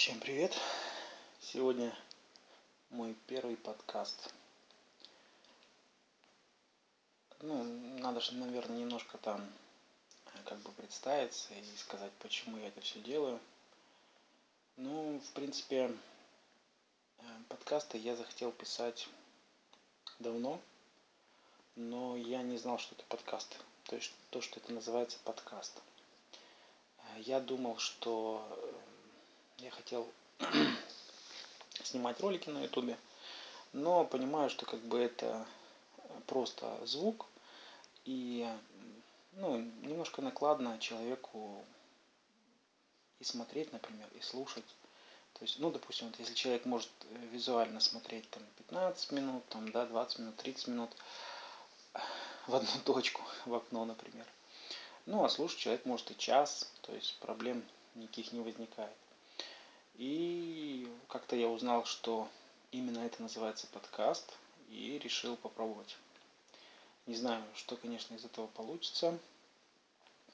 Всем привет! Сегодня мой первый подкаст. Ну, надо же, наверное, немножко там э, как бы представиться и сказать, почему я это все делаю. Ну, в принципе, э, подкасты я захотел писать давно, но я не знал, что это подкаст. То есть то, что это называется подкаст. Э, я думал, что я хотел снимать ролики на ютубе, но понимаю, что как бы это просто звук и ну, немножко накладно человеку и смотреть, например, и слушать. То есть, ну, допустим, вот если человек может визуально смотреть там 15 минут, там, да, 20 минут, 30 минут в одну точку, в окно, например. Ну, а слушать человек может и час, то есть проблем никаких не возникает. И как-то я узнал, что именно это называется подкаст, и решил попробовать. Не знаю, что, конечно, из этого получится,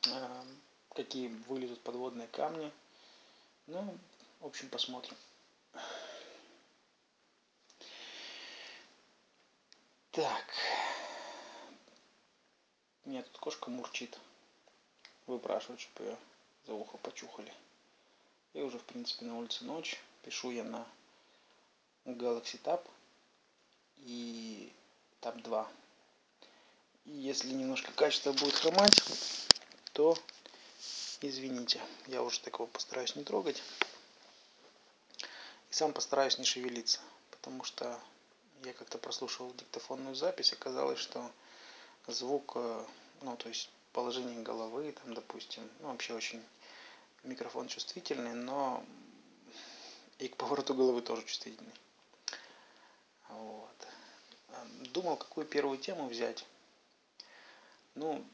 эм, какие вылезут подводные камни. Ну, в общем, посмотрим. Так. Меня тут кошка мурчит. Выпрашивает, чтобы ее за ухо почухали. И уже, в принципе, на улице ночь. Пишу я на Galaxy Tab и Tab 2. И если немножко качество будет хромать, то извините. Я уже такого постараюсь не трогать. И сам постараюсь не шевелиться. Потому что я как-то прослушал диктофонную запись, оказалось, что звук, э, ну, то есть положение головы, там, допустим, ну, вообще очень микрофон чувствительный, но и к повороту головы тоже чувствительный. Вот. Думал, какую первую тему взять. Ну,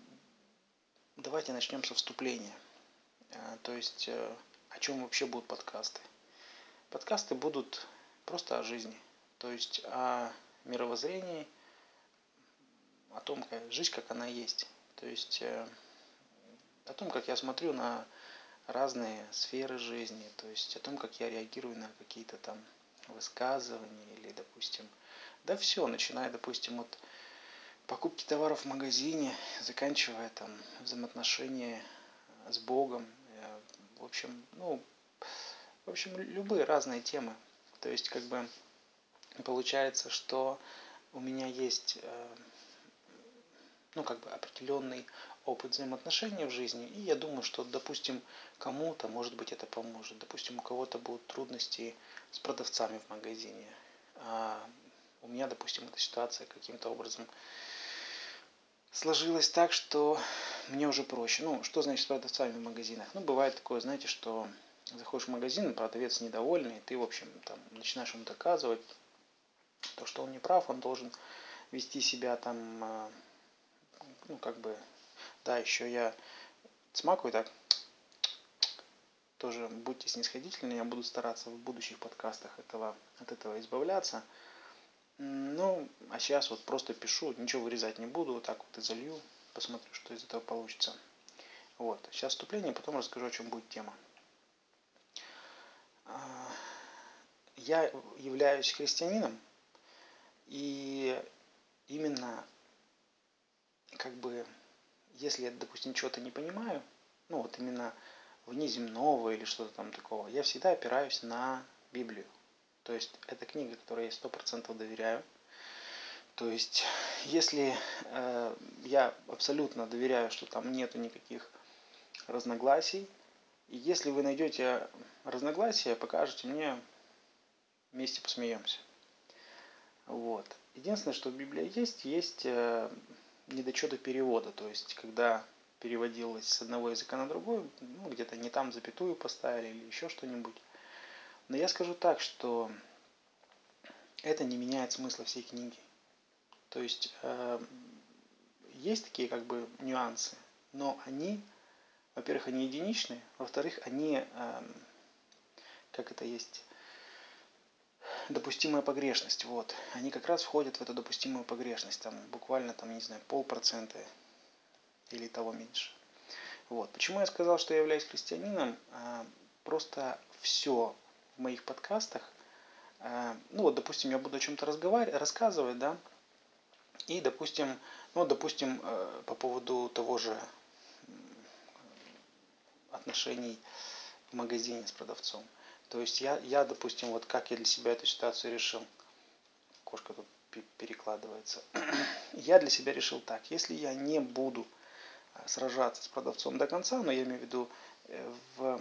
давайте начнем со вступления. А, то есть, э, о чем вообще будут подкасты? Подкасты будут просто о жизни. То есть, о мировоззрении, о том, как жизнь, как она есть. То есть, э, о том, как я смотрю на разные сферы жизни, то есть о том, как я реагирую на какие-то там высказывания или, допустим, да все, начиная, допустим, от покупки товаров в магазине, заканчивая там взаимоотношения с Богом, э, в общем, ну, в общем, любые разные темы. То есть, как бы, получается, что у меня есть, э, ну, как бы, определенный опыт взаимоотношений в жизни. И я думаю, что, допустим, кому-то, может быть, это поможет. Допустим, у кого-то будут трудности с продавцами в магазине. А у меня, допустим, эта ситуация каким-то образом сложилась так, что мне уже проще. Ну, что значит с продавцами в магазинах? Ну, бывает такое, знаете, что заходишь в магазин, продавец недовольный, ты, в общем, там, начинаешь ему доказывать, то, что он не прав, он должен вести себя там, а, ну, как бы, да, еще я смакую так. Тоже будьте снисходительны, я буду стараться в будущих подкастах этого, от этого избавляться. Ну, а сейчас вот просто пишу, ничего вырезать не буду, вот так вот и залью, посмотрю, что из этого получится. Вот, сейчас вступление, потом расскажу, о чем будет тема. А, я являюсь христианином, и именно как бы если я, допустим, чего-то не понимаю, ну вот именно внеземного или что-то там такого, я всегда опираюсь на Библию. То есть это книга, которой я сто процентов доверяю. То есть если э, я абсолютно доверяю, что там нету никаких разногласий, и если вы найдете разногласия, покажете мне, вместе посмеемся. Вот. Единственное, что в Библии есть, есть э, недочеты перевода. То есть, когда переводилось с одного языка на другой, ну, где-то не там запятую поставили или еще что-нибудь. Но я скажу так, что это не меняет смысла всей книги. То есть э, есть такие как бы нюансы, но они, во-первых, они единичные, во-вторых, они, э, как это есть, допустимая погрешность. Вот. Они как раз входят в эту допустимую погрешность. Там буквально, там, не знаю, полпроцента или того меньше. Вот. Почему я сказал, что я являюсь христианином? А, просто все в моих подкастах, э, ну вот, допустим, я буду о чем-то разговаривать, рассказывать, да, и, допустим, ну, допустим, э, по поводу того же отношений в магазине с продавцом. То есть я, я, допустим, вот как я для себя эту ситуацию решил. Кошка тут перекладывается. я для себя решил так. Если я не буду э, сражаться с продавцом до конца, но я имею в виду э, в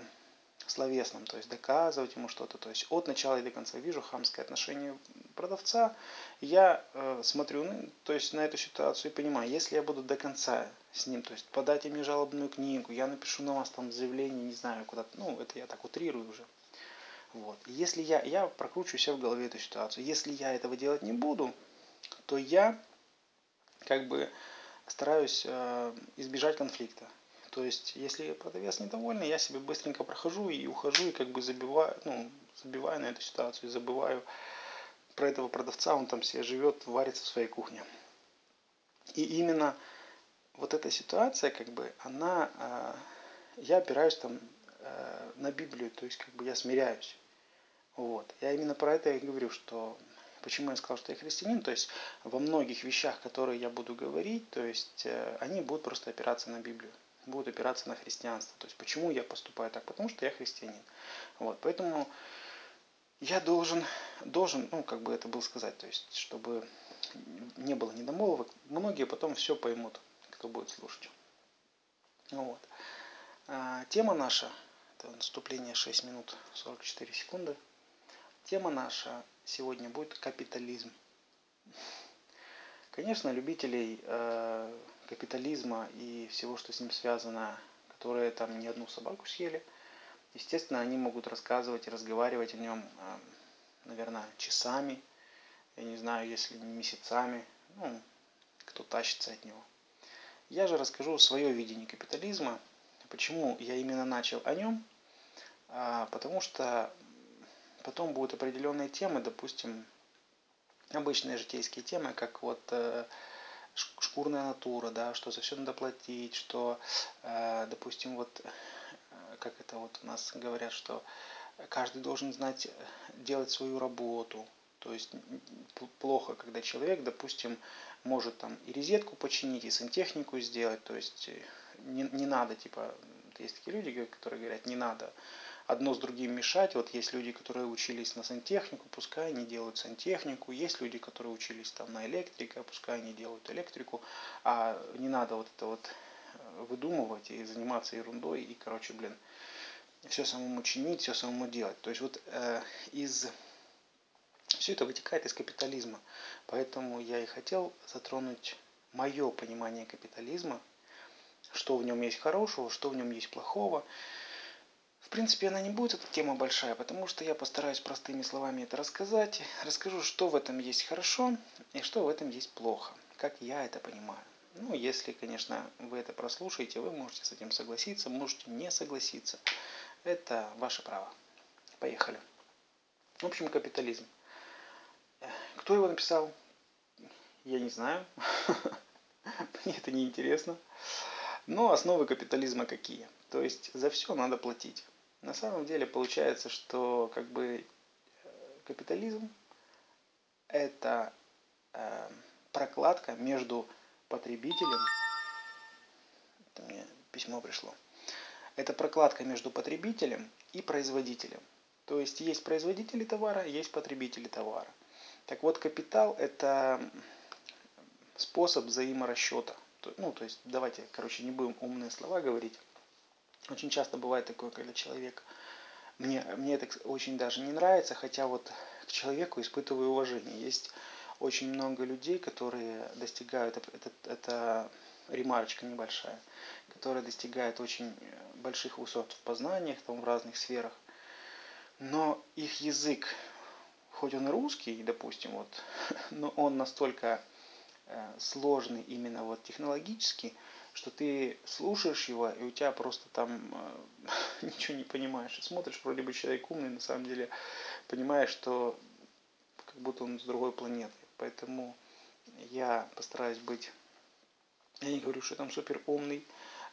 словесном, то есть доказывать ему что-то. То есть от начала и до конца вижу хамское отношение продавца, я э, смотрю ну, то есть на эту ситуацию и понимаю, если я буду до конца с ним, то есть подайте мне жалобную книгу, я напишу на вас там заявление, не знаю, куда-то, ну, это я так утрирую уже. Вот. Если я, я прокручиваю себе в голове эту ситуацию. Если я этого делать не буду, то я как бы стараюсь э, избежать конфликта. То есть, если продавец недовольный, я себе быстренько прохожу и ухожу, и как бы забиваю, ну, забиваю на эту ситуацию, забываю про этого продавца, он там себе живет, варится в своей кухне. И именно вот эта ситуация, как бы, она, э, я опираюсь там э, на Библию, то есть, как бы, я смиряюсь. Вот. Я именно про это и говорю, что Почему я сказал, что я христианин? То есть во многих вещах, которые я буду говорить, то есть э, они будут просто опираться на Библию будут опираться на христианство. То есть почему я поступаю так? Потому что я христианин. Вот, поэтому я должен, должен, ну, как бы это было сказать, то есть, чтобы не было недомолвок, многие потом все поймут, кто будет слушать. Вот. А, тема наша, это наступление 6 минут 44 секунды. Тема наша сегодня будет капитализм. Конечно, любителей э, капитализма и всего, что с ним связано, которые там не одну собаку съели, естественно, они могут рассказывать и разговаривать о нем, а, наверное, часами, я не знаю, если не месяцами, ну, кто тащится от него. Я же расскажу свое видение капитализма, почему я именно начал о нем, а, потому что потом будут определенные темы, допустим, обычные житейские темы, как вот э, шкурная натура, да, что за все надо платить, что, э, допустим, вот, э, как это вот у нас говорят, что каждый должен знать, делать свою работу. То есть плохо, когда человек, допустим, может там и розетку починить, и сантехнику сделать. То есть не, не надо, типа, есть такие люди, которые говорят, не надо одно с другим мешать. Вот есть люди, которые учились на сантехнику, пускай они делают сантехнику. Есть люди, которые учились там на электрика, пускай они делают электрику. А не надо вот это вот э, выдумывать и заниматься ерундой. И, короче, блин, все самому чинить, все самому делать. То есть вот э, из... Все это вытекает из капитализма. Поэтому я и хотел затронуть мое понимание капитализма, что в нем есть хорошего, что в нем есть плохого. В принципе, она не будет, эта тема большая, потому что я постараюсь простыми словами это рассказать. Расскажу, что в этом есть хорошо и что в этом есть плохо, как я это понимаю. Ну, если, конечно, вы это прослушаете, вы можете с этим согласиться, можете не согласиться. Это ваше право. Поехали. В общем, капитализм. Кто его написал? Я не знаю. Мне это не интересно. Но основы капитализма какие? То есть за все надо платить. На самом деле получается, что как бы э, капитализм это э, прокладка между потребителем, это мне письмо пришло, это прокладка между потребителем и производителем. То есть есть производители товара, есть потребители товара. Так вот, капитал это способ взаиморасчета. Ну, то есть, давайте, короче, не будем умные слова говорить. Очень часто бывает такое, когда человек... Мне, мне это очень даже не нравится, хотя вот к человеку испытываю уважение. Есть очень много людей, которые достигают, это, это ремарочка небольшая, которые достигают очень больших высот в познаниях, там, в разных сферах, но их язык, хоть он и русский, допустим, вот, но он настолько э, сложный именно вот технологически, что ты слушаешь его, и у тебя просто там э, ничего не понимаешь. И смотришь, вроде бы человек умный, на самом деле понимаешь, что как будто он с другой планеты. Поэтому я постараюсь быть, я не говорю, что я там супер умный,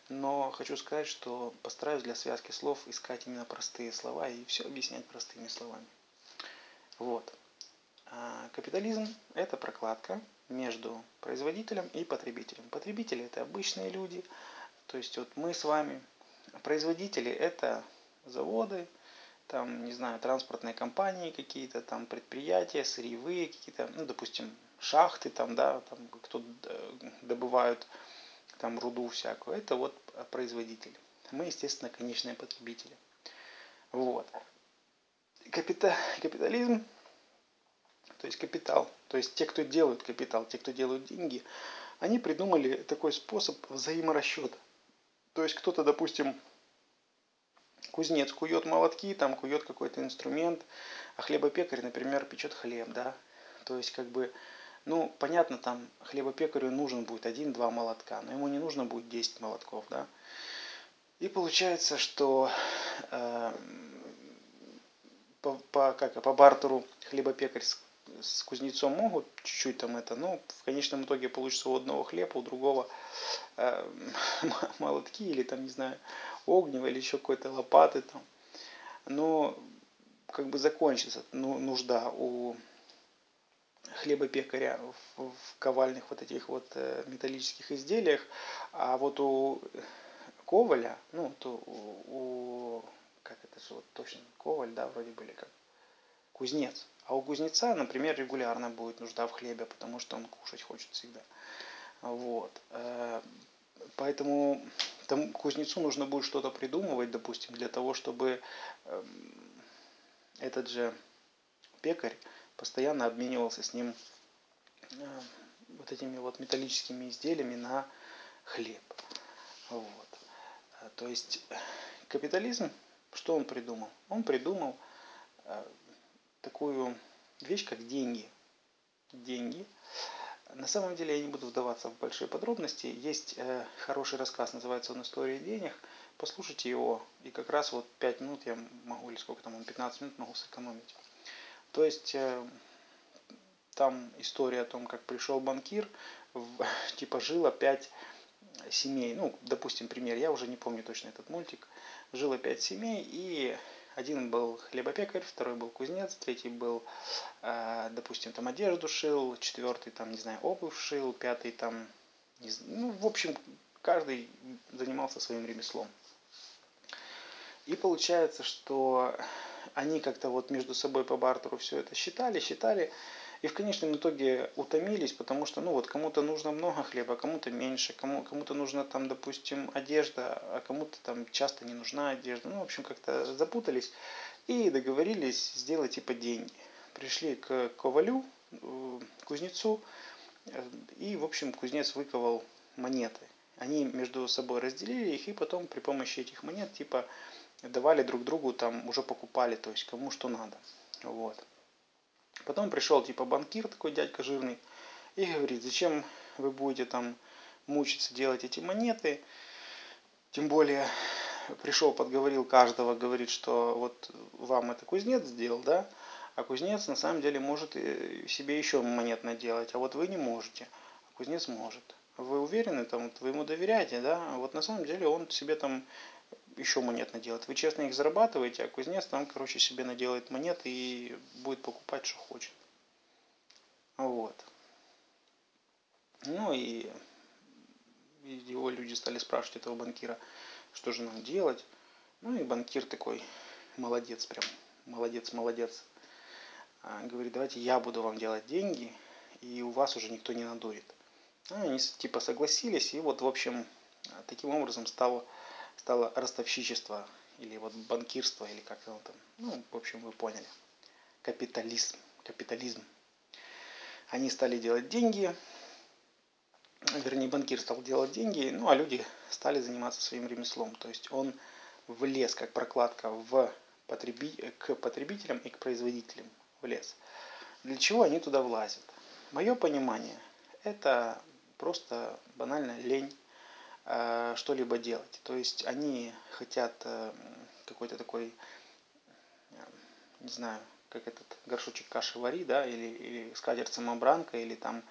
Но хочу сказать, что постараюсь для связки слов искать именно простые слова и все объяснять простыми словами. Вот. А капитализм – это прокладка между производителем и потребителем. Потребители – это обычные люди, то есть вот мы с вами. Производители – это заводы, там, не знаю, транспортные компании какие-то, там, предприятия, сырьевые какие-то, ну, допустим, шахты там, да, там, кто добывают там руду всякую, это вот производители. Мы, естественно, конечные потребители. Вот. Капита, капитализм, то есть капитал, то есть те, кто делают капитал, те, кто делают деньги, они придумали такой способ взаиморасчета. То есть кто-то, допустим, кузнец кует молотки, там кует какой-то инструмент, а хлебопекарь, например, печет хлеб, да. То есть как бы ну, понятно, там хлебопекарю нужен будет один-два молотка, но ему не нужно будет 10 молотков, да. И получается, что э, по, по, как, по бартеру хлебопекарь с, с кузнецом могут чуть-чуть там это, но в конечном итоге получится у одного хлеба, у другого э, молотки или там, не знаю, огнево или еще какой-то лопаты там. Но как бы закончится ну, нужда у хлебопекаря в, в ковальных вот этих вот э, металлических изделиях, а вот у коваля, ну, то у, у как это же вот точно, коваль, да, вроде были как кузнец. А у кузнеца, например, регулярно будет нужда в хлебе, потому что он кушать хочет всегда. Вот. Э, поэтому там кузнецу нужно будет что-то придумывать, допустим, для того, чтобы эм, этот же пекарь постоянно обменивался с ним э, вот этими вот металлическими изделиями на хлеб. Вот. Э, то есть капитализм, что он придумал? Он придумал такую вещь, как деньги. Деньги. На самом деле я не буду вдаваться в большие подробности. Есть хороший рассказ, называется он «История денег». Послушайте его, и как раз вот 5 минут я могу, или сколько там, он 15 минут могу сэкономить. То есть э, там история о том, как пришел банкир, типа жило пять семей. Ну, допустим, пример, я уже не помню точно этот мультик. Жило пять семей, и один был хлебопекарь, второй был кузнец, третий был, э, допустим, там одежду шил, четвертый там, не знаю, обувь шил, пятый там, ну, в общем, каждый занимался своим ремеслом. И получается, что они как-то вот между собой по бартеру все это считали, считали, и в конечном итоге утомились, потому что, ну вот, кому-то нужно много хлеба, кому-то меньше, кому, кому-то нужна там, допустим, одежда, а кому-то там часто не нужна одежда. Ну, в общем, как-то запутались и договорились сделать типа деньги. Пришли к ковалю, э, кузнецу, э, и, в общем, кузнец выковал монеты. Они между собой разделили их, и потом при помощи этих монет, типа, давали друг другу, там уже покупали, то есть кому что надо. Вот. Потом пришел типа банкир, такой дядька жирный, и говорит, зачем вы будете там мучиться делать эти монеты. Тем более пришел, подговорил каждого, говорит, что вот вам это кузнец сделал, да, а кузнец на самом деле может себе еще монет наделать, а вот вы не можете, а кузнец может. Вы уверены, там, вы ему доверяете, да, а вот на самом деле он себе там еще монет наделать. Вы честно их зарабатываете, а кузнец там, короче, себе наделает монет и будет покупать, что хочет. Вот. Ну и его люди стали спрашивать этого банкира, что же нам делать. Ну и банкир такой, молодец прям, молодец, молодец. А, говорит, давайте я буду вам делать деньги, и у вас уже никто не надует. Ну, они типа согласились, и вот, в общем, таким образом стало стало ростовщичество или вот банкирство, или как оно там. Ну, в общем, вы поняли. Капитализм. Капитализм. Они стали делать деньги, вернее, банкир стал делать деньги, ну, а люди стали заниматься своим ремеслом. То есть он влез как прокладка в потреби... к потребителям и к производителям влез. Для чего они туда влазят? Мое понимание – это просто банальная лень что-либо делать. То есть они хотят э, какой-то такой, э, не знаю, как этот горшочек каши вари, да, или, или скатерть самобранка, или там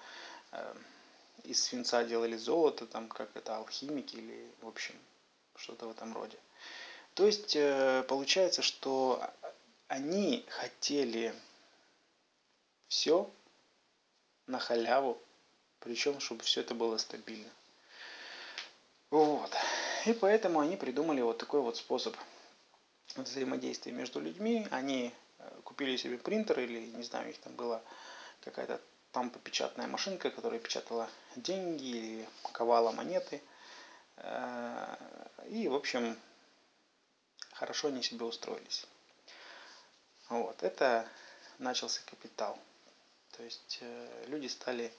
из свинца делали золото, там как это алхимики или, в общем, что-то в этом роде. То есть э, получается, что они хотели все на халяву, причем, чтобы все это было стабильно. Вот. И поэтому они придумали вот такой вот способ взаимодействия между людьми. Они э, купили себе принтер или, не знаю, у них там была какая-то там печатная машинка, которая печатала деньги или ковала монеты. Э, и, в общем, хорошо они себе устроились. Вот, это начался капитал. То есть э, люди стали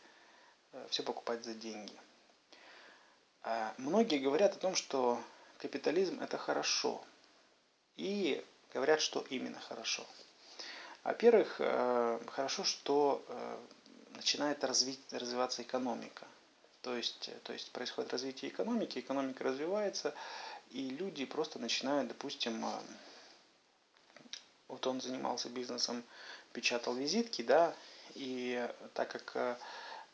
все покупать за деньги. А многие говорят о том, что капитализм это хорошо. И говорят, что именно хорошо. Во-первых, э, хорошо, что начинает развить, развиваться экономика. То есть, то есть происходит развитие экономики, экономика развивается, и люди просто начинают, допустим, вот он занимался бизнесом, печатал визитки, да, и так как э,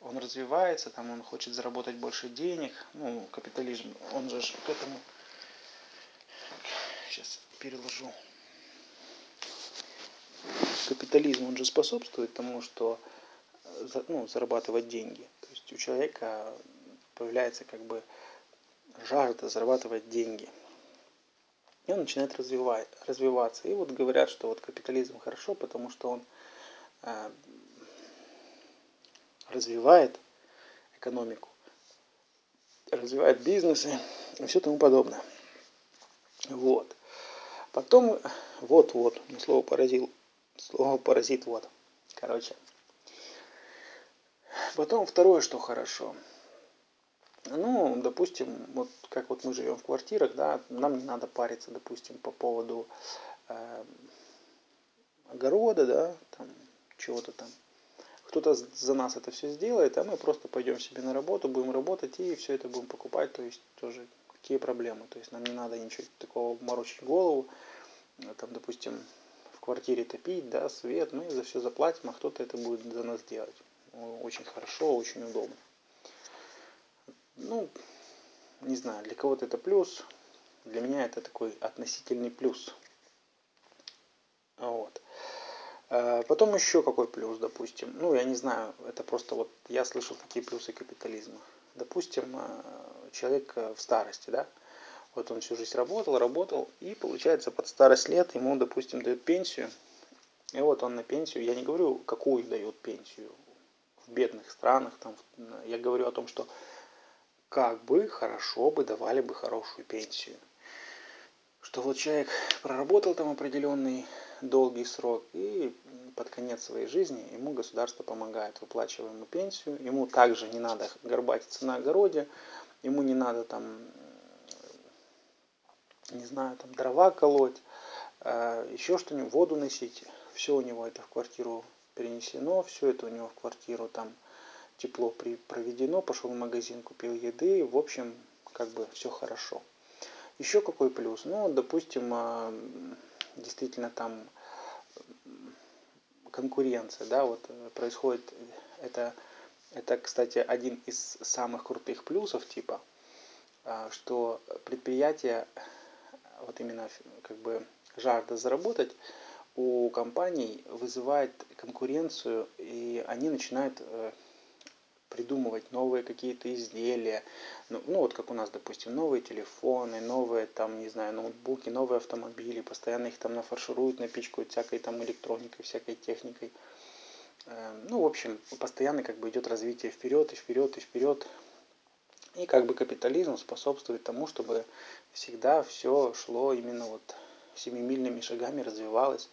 он развивается, там он хочет заработать больше денег, ну, капитализм, он же к этому, сейчас переложу, капитализм, он же способствует тому, что э, ну, зарабатывать деньги. То есть у человека появляется как бы жажда зарабатывать деньги. И он начинает развивать, развиваться. И вот говорят, что вот капитализм хорошо, потому что он э, развивает экономику, развивает бизнесы и все тому подобное. Вот. Потом, вот-вот, слово поразил, слово паразит, вот. Короче. Потом второе, что хорошо. Ну, допустим, вот как вот мы живем в квартирах, да, нам не надо париться, допустим, по поводу э, огорода, да, там, чего-то там кто-то за нас это все сделает, а мы просто пойдем себе на работу, будем работать и все это будем покупать, то есть тоже какие проблемы, то есть нам не надо ничего такого морочить голову, там, допустим, в квартире топить, да, свет, мы за все заплатим, а кто-то это будет за нас делать. Очень хорошо, очень удобно. Ну, не знаю, для кого-то это плюс, для меня это такой относительный плюс. Вот. Э, потом еще какой плюс, допустим. Ну, я не знаю, это просто вот я слышал такие плюсы капитализма. Допустим, э, человек э, в старости, да, вот он всю жизнь работал, работал, и получается под старость лет ему, допустим, дают пенсию. И вот он на пенсию, я не говорю, какую дают пенсию в бедных странах, там, я говорю о том, что как бы хорошо бы давали бы хорошую пенсию. Что вот человек проработал там определенный долгий срок, и под конец своей жизни ему государство помогает, выплачивая ему пенсию, ему также не надо горбатиться на огороде, ему не надо там, не знаю, там дрова колоть, а, еще что-нибудь, воду носить, все у него это в квартиру перенесено, все это у него в квартиру там тепло проведено, пошел в магазин, купил еды, в общем, как бы все хорошо. Еще какой плюс? Ну, допустим, а, действительно там конкуренция, да, вот э, происходит, это, это, кстати, один из самых крутых плюсов типа, а, что предприятие, вот именно как бы жажда заработать, у компаний вызывает конкуренцию, и они начинают э, придумывать новые какие-то изделия. Ну, ну вот как у нас, допустим, новые телефоны, новые там, не знаю, ноутбуки, новые автомобили, постоянно их там нафаршируют, напичкают всякой там электроникой, всякой техникой. Эм, ну, в общем, постоянно как бы идет развитие вперед и вперед и вперед. И как бы капитализм способствует тому, чтобы всегда все шло именно вот семимильными шагами, развивалось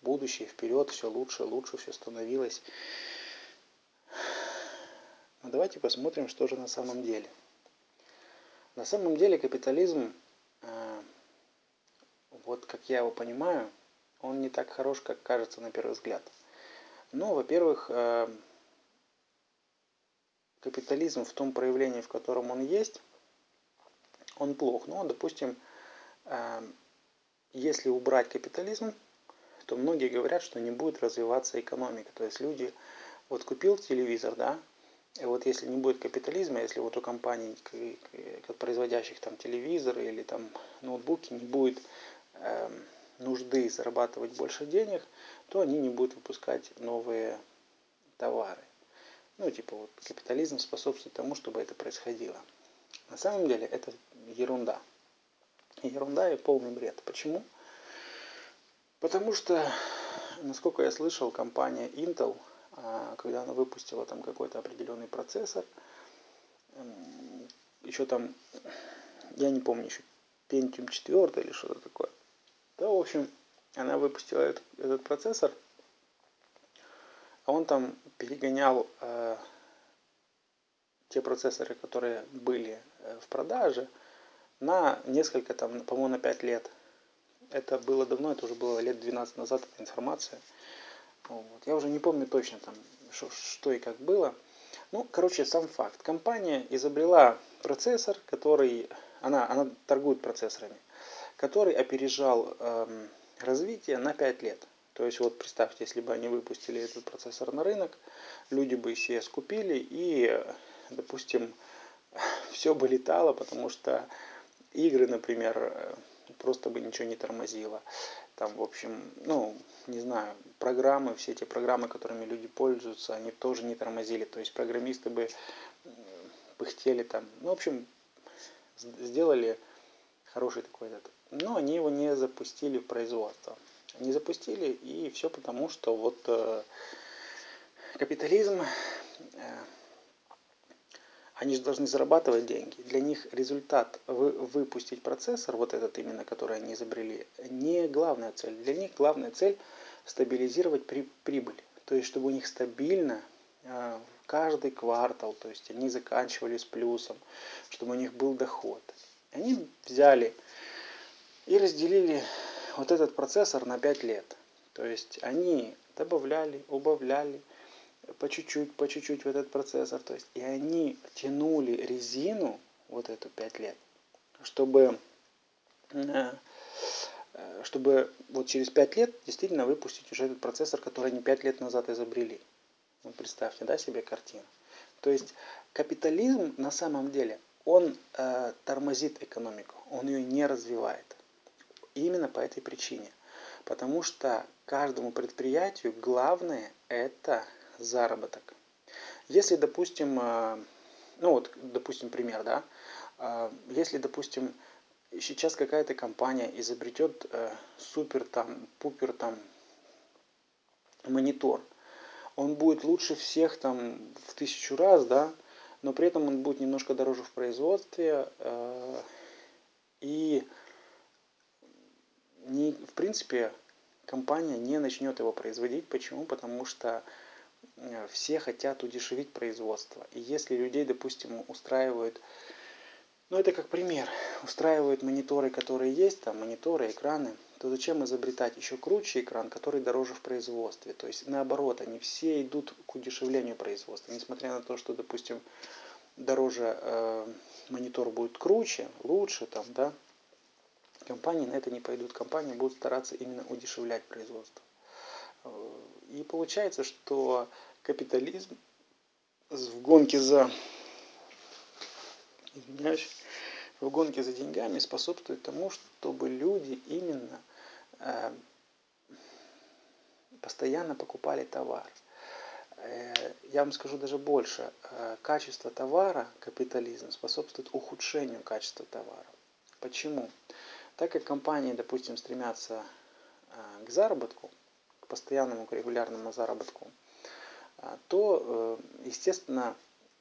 в будущее, вперед, все лучше, лучше все становилось. Но давайте посмотрим, что же на самом деле. На самом деле капитализм, э, вот как я его понимаю, он не так хорош, как кажется на первый взгляд. Но, во-первых, э, капитализм в том проявлении, в котором он есть, он плох. Ну, допустим, э, если убрать капитализм, то многие говорят, что не будет развиваться экономика. То есть люди, вот купил телевизор, да, И вот если не будет капитализма, если вот у компаний, производящих там телевизоры или там ноутбуки, не будет э, нужды зарабатывать больше денег, то они не будут выпускать новые товары. Ну, типа вот капитализм способствует тому, чтобы это происходило. На самом деле это ерунда. Ерунда и полный бред. Почему? Потому что, насколько я слышал, компания Intel, когда она выпустила там какой-то определенный процессор, еще там, я не помню, еще Pentium 4 или что-то такое. Да, в общем, она выпустила этот, этот процессор, а он там перегонял э, те процессоры, которые были э, в продаже, на несколько, там, по-моему, на 5 лет. Это было давно, это уже было лет 12 назад, эта информация. Вот. Я уже не помню точно, там, что, что и как было. Ну, короче, сам факт. Компания изобрела процессор, который... Она, она торгует процессорами, который опережал эм, развитие на 5 лет. То есть вот представьте, если бы они выпустили этот процессор на рынок, люди бы все скупили и, допустим, все бы летало, потому что игры, например, просто бы ничего не тормозило. Там, в общем, ну, не знаю, программы, все эти программы, которыми люди пользуются, они тоже не тормозили. То есть программисты бы пыхтели там. Ну, в общем, сделали хороший такой этот. Но они его не запустили в производство. Не запустили, и все потому, что вот э, капитализм э, они же должны зарабатывать деньги. Для них результат вы, выпустить процессор, вот этот именно, который они изобрели, не главная цель. Для них главная цель стабилизировать при, прибыль. То есть, чтобы у них стабильно э, каждый квартал, то есть они заканчивали с плюсом, чтобы у них был доход. Они взяли и разделили вот этот процессор на 5 лет. То есть они добавляли, убавляли, по чуть-чуть, по чуть-чуть в этот процессор. То есть, и они тянули резину, вот эту 5 лет, чтобы, э, чтобы вот через 5 лет действительно выпустить уже этот процессор, который они 5 лет назад изобрели. Вот представьте, да, себе картину. То есть капитализм на самом деле, он э, тормозит экономику, он ее не развивает. Именно по этой причине. Потому что каждому предприятию главное это заработок. Если, допустим, э, ну вот, допустим, пример, да, э, если, допустим, сейчас какая-то компания изобретет э, супер там, пупер там монитор, он будет лучше всех там в тысячу раз, да, но при этом он будет немножко дороже в производстве и не, в принципе компания не начнет его производить. Почему? Потому что все хотят удешевить производство. И если людей, допустим, устраивают, ну это как пример, устраивают мониторы, которые есть, там мониторы, экраны, то зачем изобретать еще круче экран, который дороже в производстве? То есть наоборот, они все идут к удешевлению производства. Несмотря на то, что, допустим, дороже э, монитор будет круче, лучше, там, да, компании на это не пойдут. Компании будут стараться именно удешевлять производство. И получается, что капитализм в гонке за извиняюсь, в гонке за деньгами способствует тому, чтобы люди именно э, постоянно покупали товар. Э, я вам скажу даже больше. Э, качество товара, капитализм, способствует ухудшению качества товара. Почему? Так как компании, допустим, стремятся к заработку, постоянному, регулярному заработку, а, то, э, естественно,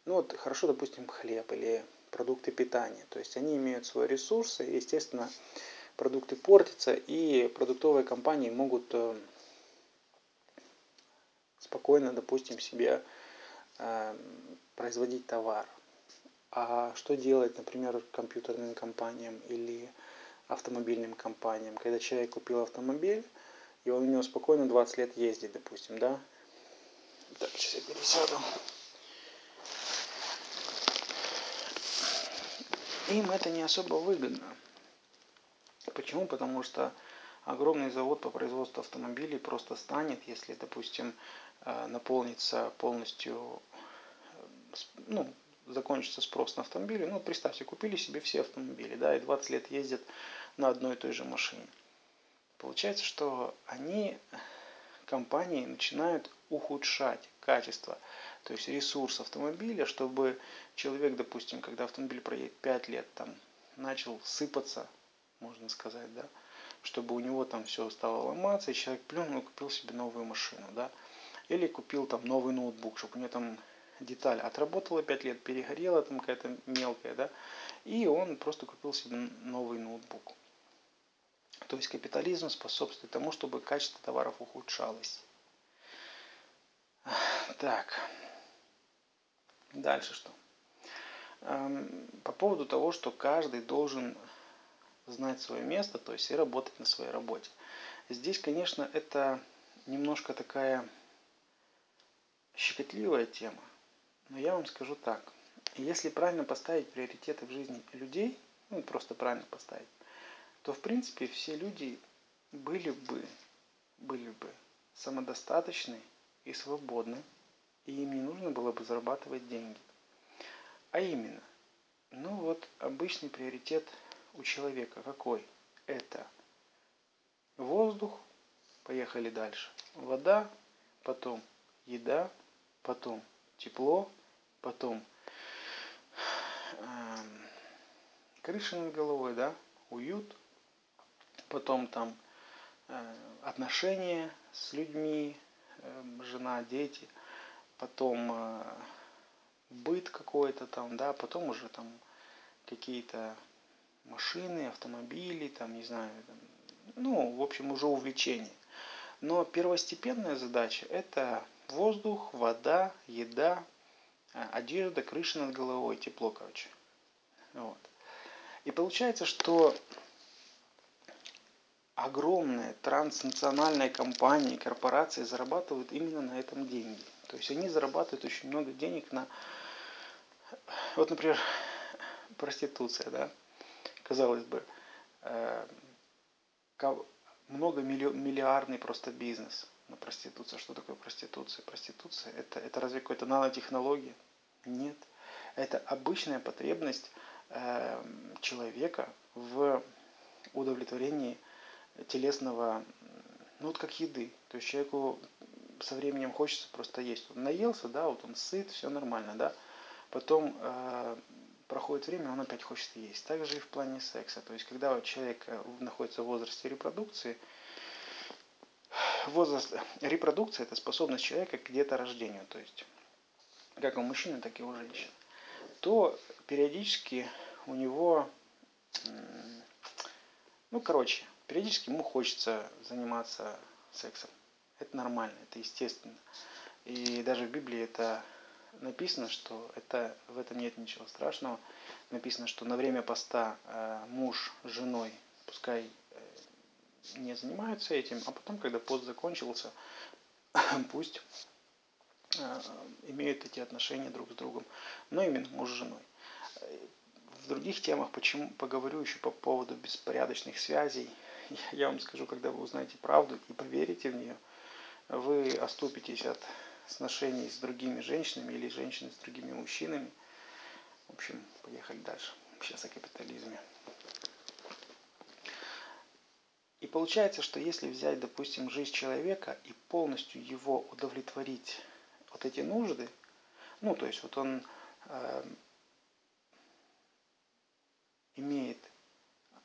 ну вот хорошо, допустим, хлеб или продукты питания. То есть они имеют свои ресурсы, и, естественно, продукты портятся, и продуктовые компании могут э, спокойно, допустим, себе э, производить товар. А что делать, например, компьютерным компаниям или автомобильным компаниям? Когда человек купил автомобиль, и он у него спокойно 20 лет ездит, допустим, да, так, сейчас я пересяду. Им это не особо выгодно. Почему? Потому что огромный завод по производству автомобилей просто станет, если, допустим, э, наполнится полностью ну, закончится спрос на автомобили. Ну, представьте, купили себе все автомобили, да, и 20 лет ездят на одной и той же машине. Получается, что они, компании, начинают ухудшать качество, то есть ресурс автомобиля, чтобы человек, допустим, когда автомобиль проедет 5 лет, там, начал сыпаться, можно сказать, да, чтобы у него там все стало ломаться, и человек плюнул и купил себе новую машину, да, или купил там новый ноутбук, чтобы у него там деталь отработала 5 лет, перегорела там какая-то мелкая, да, и он просто купил себе новый ноутбук. То есть капитализм способствует тому, чтобы качество товаров ухудшалось. Так. Дальше что? Эм, по поводу того, что каждый должен знать свое место, то есть и работать на своей работе. Здесь, конечно, это немножко такая щекотливая тема, но я вам скажу так. Если правильно поставить приоритеты в жизни людей, ну просто правильно поставить, то в принципе все люди были бы, были бы самодостаточны и свободны, и им не нужно было бы зарабатывать деньги. А именно, ну вот обычный приоритет у человека какой? Это воздух, поехали дальше, вода, потом еда, потом тепло, потом э, крыша над головой, да, уют, потом там э, отношения с людьми, э, жена, дети, потом э, быт какой-то там, да, потом уже там какие-то машины, автомобили, там, не знаю, там, ну, в общем, уже увлечение. Но первостепенная задача – это воздух, вода, еда, а, одежда, крыша над головой, тепло, короче. Вот. И получается, что огромные транснациональные компании, корпорации зарабатывают именно на этом деньги. То есть они зарабатывают очень много денег на, вот, например, проституция, да, казалось бы, э, много миллиардный просто бизнес на проституцию. Что такое проституция? Проституция это, это разве какая-то нанотехнология? Нет. Это обычная потребность э, человека в удовлетворении телесного, ну вот как еды. То есть человеку со временем хочется просто есть. Он наелся, да, вот он сыт, все нормально, да. Потом э, проходит время, он опять хочет есть. Также и в плане секса. То есть, когда человек э, находится в возрасте репродукции, возраст репродукции – это способность человека к деторождению, то есть как у мужчины, так и у женщин, то периодически у него, ну, короче, периодически ему хочется заниматься сексом. Это нормально, это естественно. И даже в Библии это написано, что это, в этом нет ничего страшного. Написано, что на время поста э, муж с женой пускай э, не занимаются этим, а потом, когда пост закончился, пусть э, имеют эти отношения друг с другом, но именно муж с женой. В других темах почему поговорю еще по поводу беспорядочных связей. Я вам скажу, когда вы узнаете правду и поверите в нее, вы оступитесь от сношений с другими женщинами или женщины с другими мужчинами. В общем, поехали дальше. Сейчас о капитализме. И получается, что если взять, допустим, жизнь человека и полностью его удовлетворить вот эти нужды, ну, то есть вот он э, имеет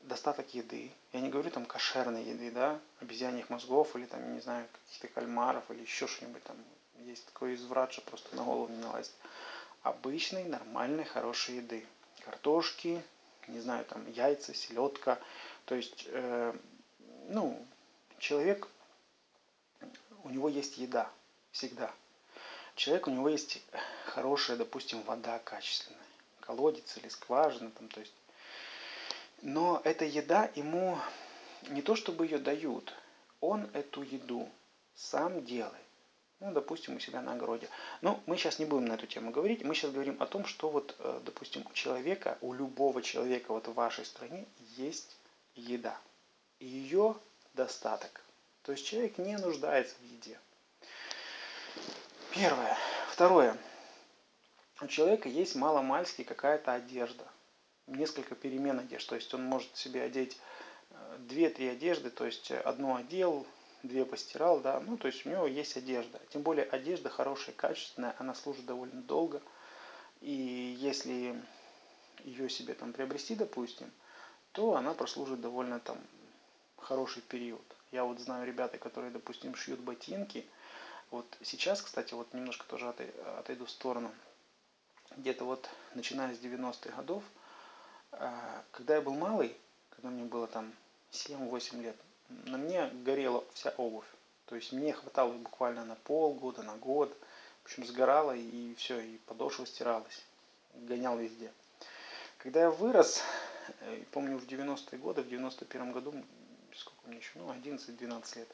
достаток еды, я не говорю там кошерной еды, да, обезьяньих мозгов или там, не знаю, каких-то кальмаров или еще что-нибудь там, есть такой изврат, что просто на голову не налазит. Обычной, нормальной, хорошей еды. Картошки, не знаю, там яйца, селедка. То есть, э, ну, человек, у него есть еда всегда. Человек, у него есть хорошая, допустим, вода качественная. Колодец или скважина, там, то есть. Но эта еда ему не то чтобы ее дают, он эту еду сам делает ну, допустим, у себя на огороде. Но мы сейчас не будем на эту тему говорить, мы сейчас говорим о том, что вот, э, допустим, у человека, у любого человека вот в вашей стране есть еда. Ее достаток. То есть человек не нуждается в еде. Первое. Второе. у человека есть маломальски какая-то одежда, несколько перемен одежды, то есть он может себе одеть две-три одежды, то есть одну одел, две постирал, да, ну, то есть у него есть одежда. Тем более одежда хорошая, качественная, она служит довольно долго. И если ее себе там приобрести, допустим, то она прослужит довольно там хороший период. Я вот знаю ребята, которые, допустим, шьют ботинки. Вот сейчас, кстати, вот немножко тоже отойду в сторону. Где-то вот начиная с 90-х годов, когда я был малый, когда мне было там 7-8 лет, на мне горела вся обувь. То есть мне хватало буквально на полгода, на год. В общем, сгорала и все, и подошва стиралась. Гонял везде. Когда я вырос, э, помню в 90-е годы, в 91 году, сколько мне еще, ну, 11-12 лет,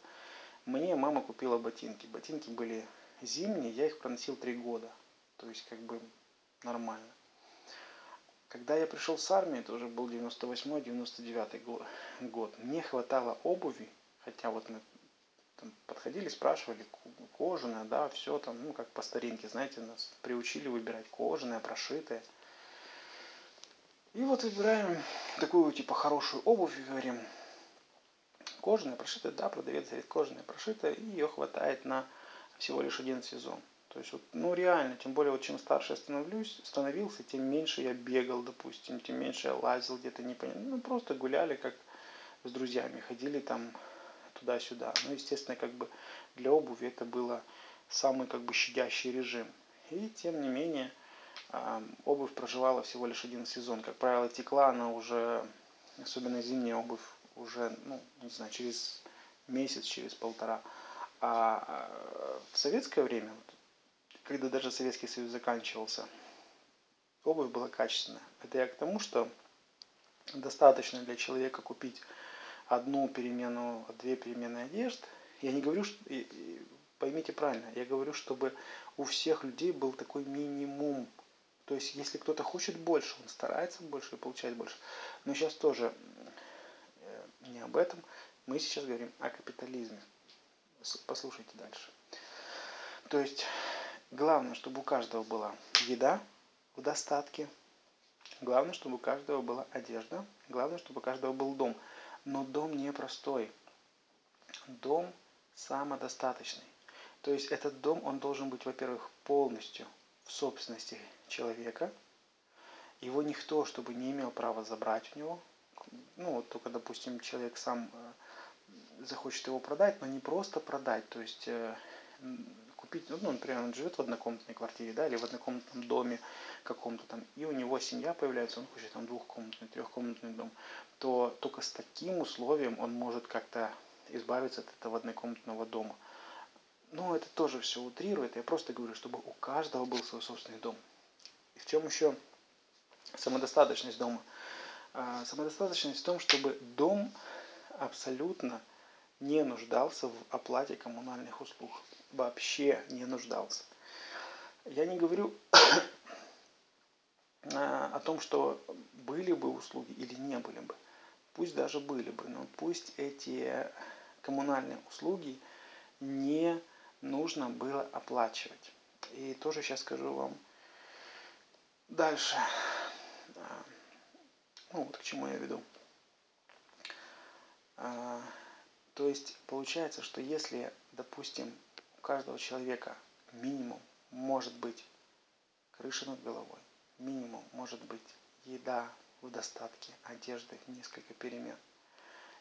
мне мама купила ботинки. Ботинки были зимние, я их проносил 3 года. То есть, как бы, нормально. Когда я пришел с армии, это уже был 98-99 год, мне хватало обуви, хотя вот мы там подходили, спрашивали, кожаная, да, все там, ну, как по старинке, знаете, нас приучили выбирать кожаное, прошитое. И вот выбираем такую, типа, хорошую обувь и говорим, кожаная, прошитая, да, продавец говорит, кожаная, прошитая, и ее хватает на всего лишь один сезон. То есть, вот, ну реально, тем более, вот чем старше я становлюсь, становился, тем меньше я бегал, допустим, тем меньше я лазил где-то непонятно. Ну, просто гуляли, как с друзьями, ходили там туда-сюда. Ну, естественно, как бы для обуви это было самый как бы щадящий режим. И тем не менее, обувь проживала всего лишь один сезон. Как правило, текла она уже, особенно зимняя обувь, уже, ну, не знаю, через месяц, через полтора. А в советское время, когда даже Советский Союз заканчивался, обувь была качественная. Это я к тому, что достаточно для человека купить одну перемену, две перемены одежд. Я не говорю, что, поймите правильно, я говорю, чтобы у всех людей был такой минимум. То есть, если кто-то хочет больше, он старается больше и получает больше. Но сейчас тоже э, не об этом. Мы сейчас говорим о капитализме. Послушайте дальше. То есть, Главное, чтобы у каждого была еда в достатке. Главное, чтобы у каждого была одежда. Главное, чтобы у каждого был дом. Но дом не простой. Дом самодостаточный. То есть этот дом, он должен быть, во-первых, полностью в собственности человека. Его никто, чтобы не имел права забрать у него. Ну, вот только, допустим, человек сам э, захочет его продать, но не просто продать. То есть э, купить, ну, например, он живет в однокомнатной квартире, да, или в однокомнатном доме каком-то там, и у него семья появляется, он хочет там двухкомнатный, трехкомнатный дом, то только с таким условием он может как-то избавиться от этого однокомнатного дома. Но это тоже все утрирует. Я просто говорю, чтобы у каждого был свой собственный дом. И в чем еще самодостаточность дома? А, самодостаточность в том, чтобы дом абсолютно не нуждался в оплате коммунальных услуг вообще не нуждался. Я не говорю о том, что были бы услуги или не были бы. Пусть даже были бы, но пусть эти коммунальные услуги не нужно было оплачивать. И тоже сейчас скажу вам дальше. А, ну, вот к чему я веду. А, то есть получается, что если, допустим, каждого человека минимум может быть крыша над головой, минимум может быть еда в достатке, одежды, несколько перемен.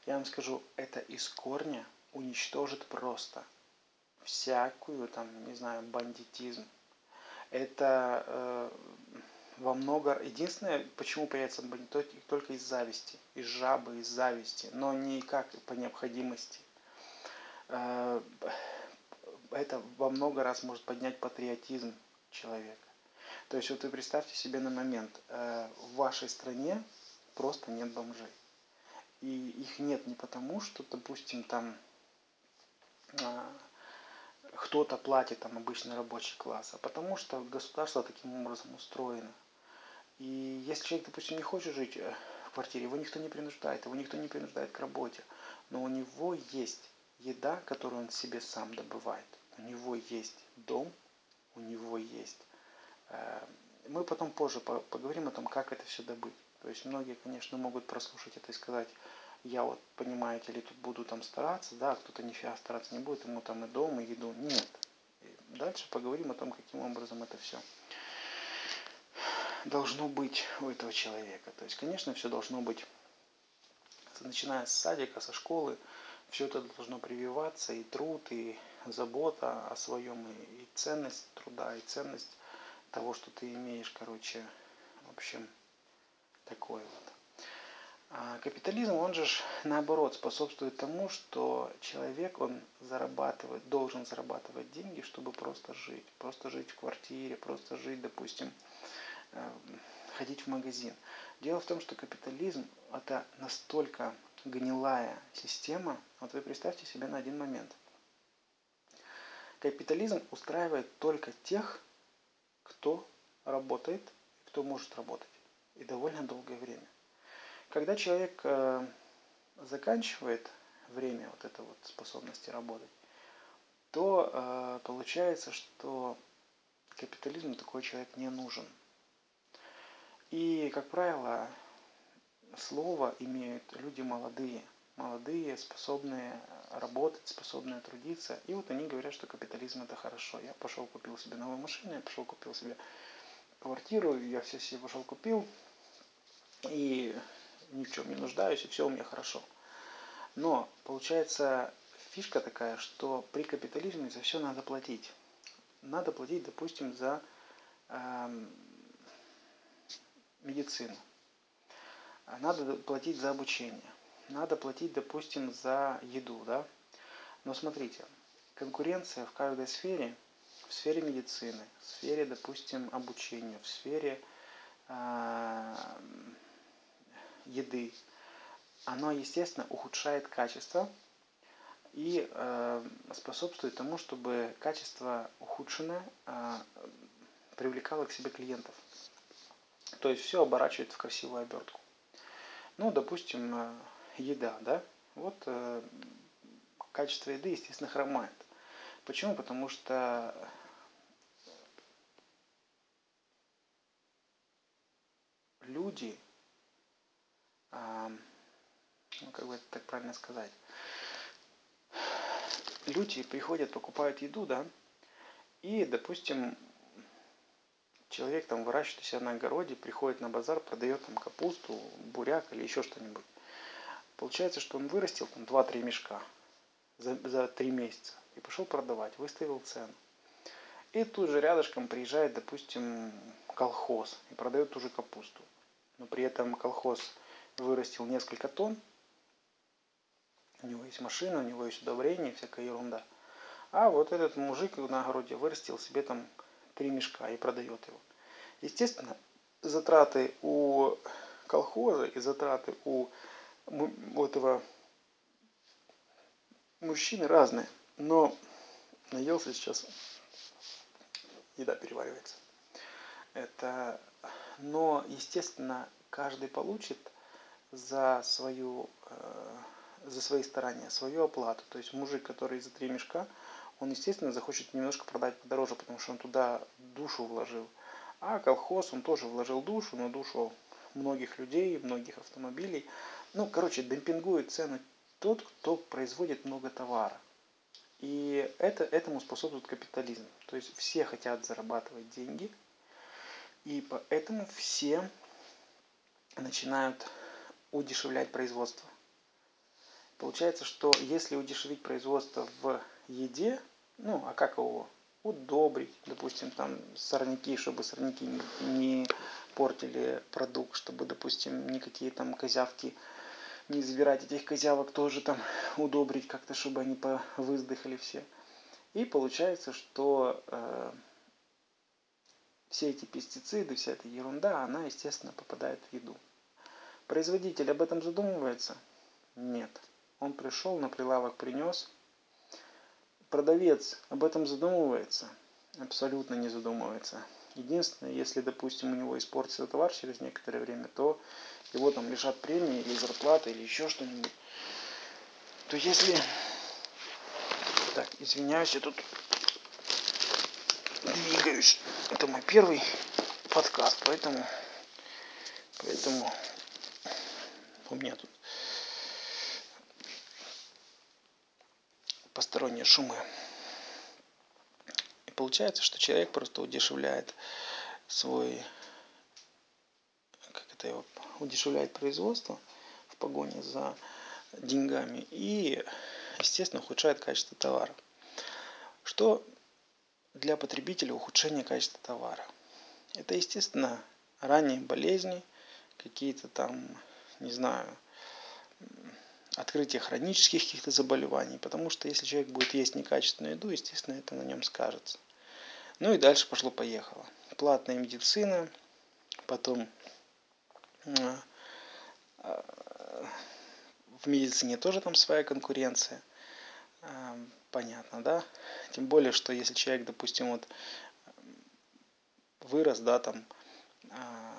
Я вам скажу, это из корня уничтожит просто всякую, там, не знаю, бандитизм. Это э, во много... Единственное, почему появится бандит, только из зависти, из жабы, из зависти, но не как по необходимости. Э, это во много раз может поднять патриотизм человека. То есть вот вы представьте себе на момент, э, в вашей стране просто нет бомжей. И их нет не потому, что, допустим, там э, кто-то платит там обычный рабочий класс, а потому что государство таким образом устроено. И если человек, допустим, не хочет жить э, в квартире, его никто не принуждает, его никто не принуждает к работе, но у него есть еда, которую он себе сам добывает у него есть дом, у него есть э, мы потом позже поговорим о том, как это все добыть. То есть многие, конечно, могут прослушать это и сказать, я вот, понимаете ли, тут буду там стараться, да, кто-то нифига стараться не будет, ему там и дом, и еду. Нет. Дальше поговорим о том, каким образом это все должно быть у этого человека. То есть, конечно, все должно быть, начиная с садика, со школы, все это должно прививаться, и труд, и забота о своем, и, ценность труда, и ценность того, что ты имеешь, короче, в общем, такое вот. А капитализм, он же наоборот способствует тому, что человек, он зарабатывает, должен зарабатывать деньги, чтобы просто жить. Просто жить в квартире, просто жить, допустим, э, ходить в магазин. Дело в том, что капитализм это настолько гнилая система. Вот вы представьте себе на один момент. Капитализм устраивает только тех, кто работает, кто может работать. И довольно долгое время. Когда человек э, заканчивает время вот этой вот способности работать, то э, получается, что капитализму такой человек не нужен. И, как правило, слово имеют люди молодые, молодые, способные работать, способные трудиться. И вот они говорят, что капитализм это хорошо. Я пошел купил себе новую машину, я пошел купил себе квартиру, я все себе пошел купил. И ни в чем не нуждаюсь, и все у меня хорошо. Но получается фишка такая, что при капитализме за все надо платить. Надо платить, допустим, за э, медицину. Надо платить за обучение. Надо платить, допустим, за еду, да. Но смотрите, конкуренция в каждой сфере, в сфере медицины, в сфере, допустим, обучения, в сфере э, еды, оно, естественно, ухудшает качество и э, способствует тому, чтобы качество ухудшенное э, привлекало к себе клиентов. То есть все оборачивает в красивую обертку. Ну, допустим, э, еда, да? Вот э, качество еды, естественно, хромает. Почему? Потому что люди ну как бы это так правильно сказать, люди приходят, покупают еду, да, и, допустим, человек там выращивает у себя на огороде, приходит на базар, продает там капусту, буряк или еще что-нибудь. Получается, что он вырастил там 2-3 мешка за, за 3 месяца и пошел продавать, выставил цену. И тут же рядышком приезжает, допустим, колхоз и продает ту же капусту. Но при этом колхоз вырастил несколько тонн, у него есть машина, у него есть удобрение, всякая ерунда. А вот этот мужик на огороде вырастил себе там три мешка и продает его. Естественно, затраты у колхоза и затраты у этого мужчины разные. Но наелся сейчас, еда переваривается. Это, но, естественно, каждый получит за свою э, за свои старания, свою оплату. То есть мужик, который за три мешка, он, естественно, захочет немножко продать подороже, потому что он туда душу вложил. А колхоз, он тоже вложил душу, но душу многих людей, многих автомобилей. Ну, короче, демпингует цену тот, кто производит много товара. И это, этому способствует капитализм. То есть все хотят зарабатывать деньги, и поэтому все начинают удешевлять производство. Получается, что если удешевить производство в еде, ну, а как его удобрить, допустим, там сорняки, чтобы сорняки не, не портили продукт, чтобы, допустим, никакие там козявки не забирать этих козявок тоже там удобрить как-то, чтобы они повыздыхали все. И получается, что э, все эти пестициды, вся эта ерунда, она, естественно, попадает в еду. Производитель об этом задумывается? Нет. Он пришел, на прилавок принес. Продавец об этом задумывается? Абсолютно не задумывается. Единственное, если, допустим, у него испортится товар через некоторое время, то его там лишат премии или зарплаты или еще что-нибудь. То если... Так, извиняюсь, я тут двигаюсь. Это мой первый подкаст, поэтому, поэтому у меня тут посторонние шумы. И получается, что человек просто удешевляет свой, как это его, удешевляет производство в погоне за деньгами и, естественно, ухудшает качество товара. Что для потребителя ухудшение качества товара? Это, естественно, ранние болезни, какие-то там, не знаю, открытие хронических каких-то заболеваний, потому что если человек будет есть некачественную еду, естественно, это на нем скажется. Ну и дальше пошло-поехало. Платная медицина, потом а, в медицине тоже там своя конкуренция. А, понятно, да? Тем более, что если человек, допустим, вот вырос, да, там, а,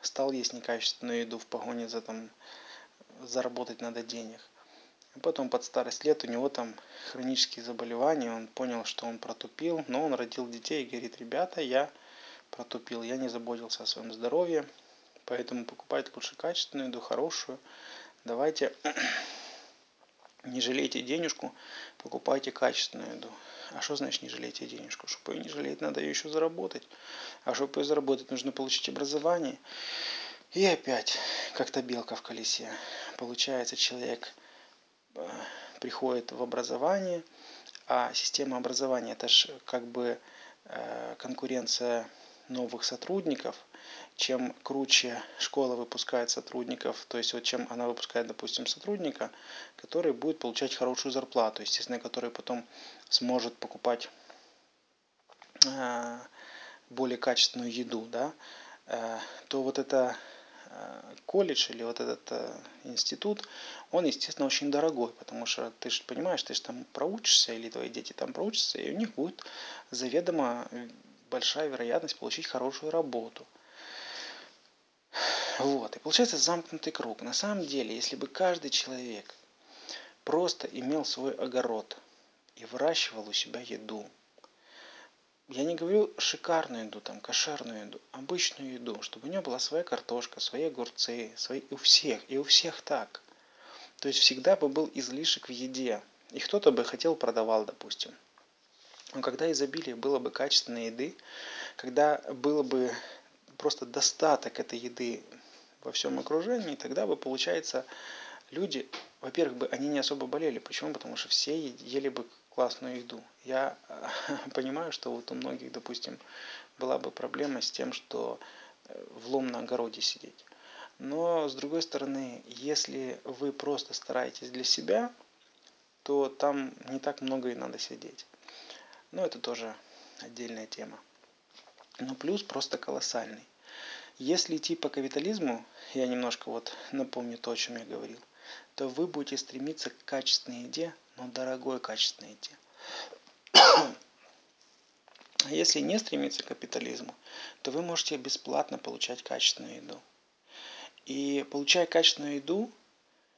стал есть некачественную еду в погоне за там заработать надо денег. И потом под старость лет у него там хронические заболевания, он понял, что он протупил, но он родил детей и говорит, ребята, я протупил, я не заботился о своем здоровье, поэтому покупать лучше качественную еду, хорошую. Давайте не жалейте денежку, покупайте качественную еду. А что значит не жалейте денежку? Чтобы ее не жалеть, надо ее еще заработать. А чтобы ее заработать, нужно получить образование. И опять, как-то белка в колесе. Получается, человек э, приходит в образование, а система образования это же как бы э, конкуренция новых сотрудников. Чем круче школа выпускает сотрудников, то есть вот чем она выпускает, допустим, сотрудника, который будет получать хорошую зарплату, естественно, который потом сможет покупать э, более качественную еду, да, то вот это Э, колледж или вот этот э, институт, он, естественно, очень дорогой, потому что ты же понимаешь, ты же там проучишься, или твои дети там проучатся, и у них будет заведомо большая вероятность получить хорошую работу. Вот, и получается замкнутый круг. На самом деле, если бы каждый человек просто имел свой огород и выращивал у себя еду, я не говорю шикарную еду, там, кошерную еду, обычную еду, чтобы у нее была своя картошка, свои огурцы, свои у всех, и у всех так. То есть всегда бы был излишек в еде. И кто-то бы хотел, продавал, допустим. Но когда изобилие было бы качественной еды, когда было бы просто достаток этой еды во всем окружении, тогда бы, получается, люди, во-первых, бы они не особо болели. Почему? Потому что все ели бы классную еду. Я понимаю, что вот у многих, допустим, была бы проблема с тем, что э, влом на огороде сидеть. Но, с другой стороны, если вы просто стараетесь для себя, то там не так много и надо сидеть. Но это тоже отдельная тема. Но плюс просто колоссальный. Если идти по капитализму, я немножко вот напомню то, о чем я говорил, то вы будете стремиться к качественной еде, но дорогой качественной еде. Если не стремиться к капитализму, то вы можете бесплатно получать качественную еду. И получая качественную еду,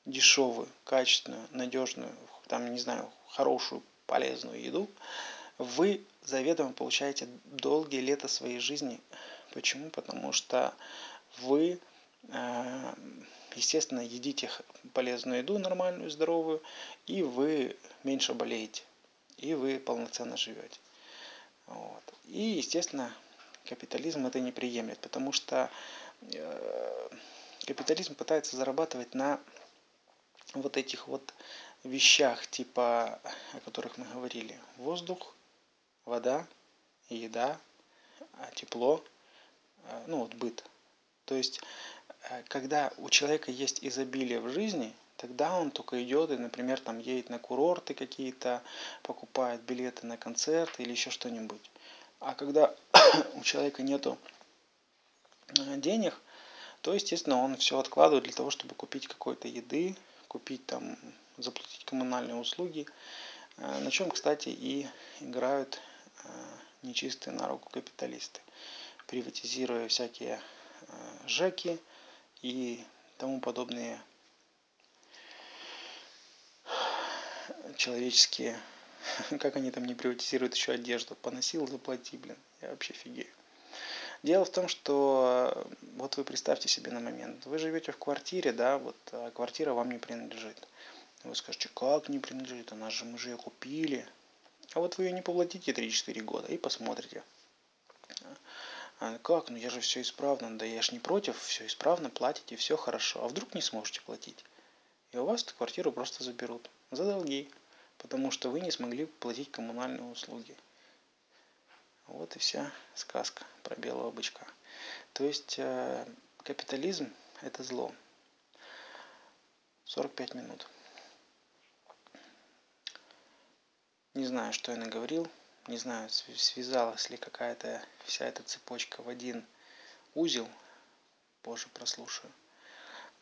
дешевую, качественную, надежную, там, не знаю, хорошую, полезную еду, вы заведомо получаете долгие лета своей жизни. Почему? Потому что вы э, естественно, едите полезную еду, нормальную, здоровую, и вы меньше болеете, и вы полноценно живете. Вот. И, естественно, капитализм это не приемлет, потому что э, капитализм пытается зарабатывать на вот этих вот вещах, типа, о которых мы говорили. Воздух, вода, еда, тепло, э, ну вот быт. То есть когда у человека есть изобилие в жизни, тогда он только идет и, например, там едет на курорты какие-то, покупает билеты на концерты или еще что-нибудь. А когда у человека нету э, денег, то, естественно, он все откладывает для того, чтобы купить какой-то еды, купить там, заплатить коммунальные услуги, э, на чем, кстати, и играют нечистые на руку капиталисты, приватизируя всякие ЖЭКи, и тому подобные человеческие, как они там не приватизируют еще одежду, поносил, заплати, блин, я вообще фигею. Дело в том, что вот вы представьте себе на момент, вы живете в квартире, да, вот а квартира вам не принадлежит. Вы скажете, как не принадлежит, она же, мы же ее купили. А вот вы ее не поплатите 3-4 года и посмотрите. А как? Ну я же все исправно. Да я ж не против, все исправно, платите, все хорошо. А вдруг не сможете платить? И у вас эту квартиру просто заберут за долги, потому что вы не смогли платить коммунальные услуги. Вот и вся сказка про белого бычка. То есть э, капитализм это зло. 45 минут. Не знаю, что я наговорил. Не знаю, связалась ли какая-то вся эта цепочка в один узел. Позже прослушаю.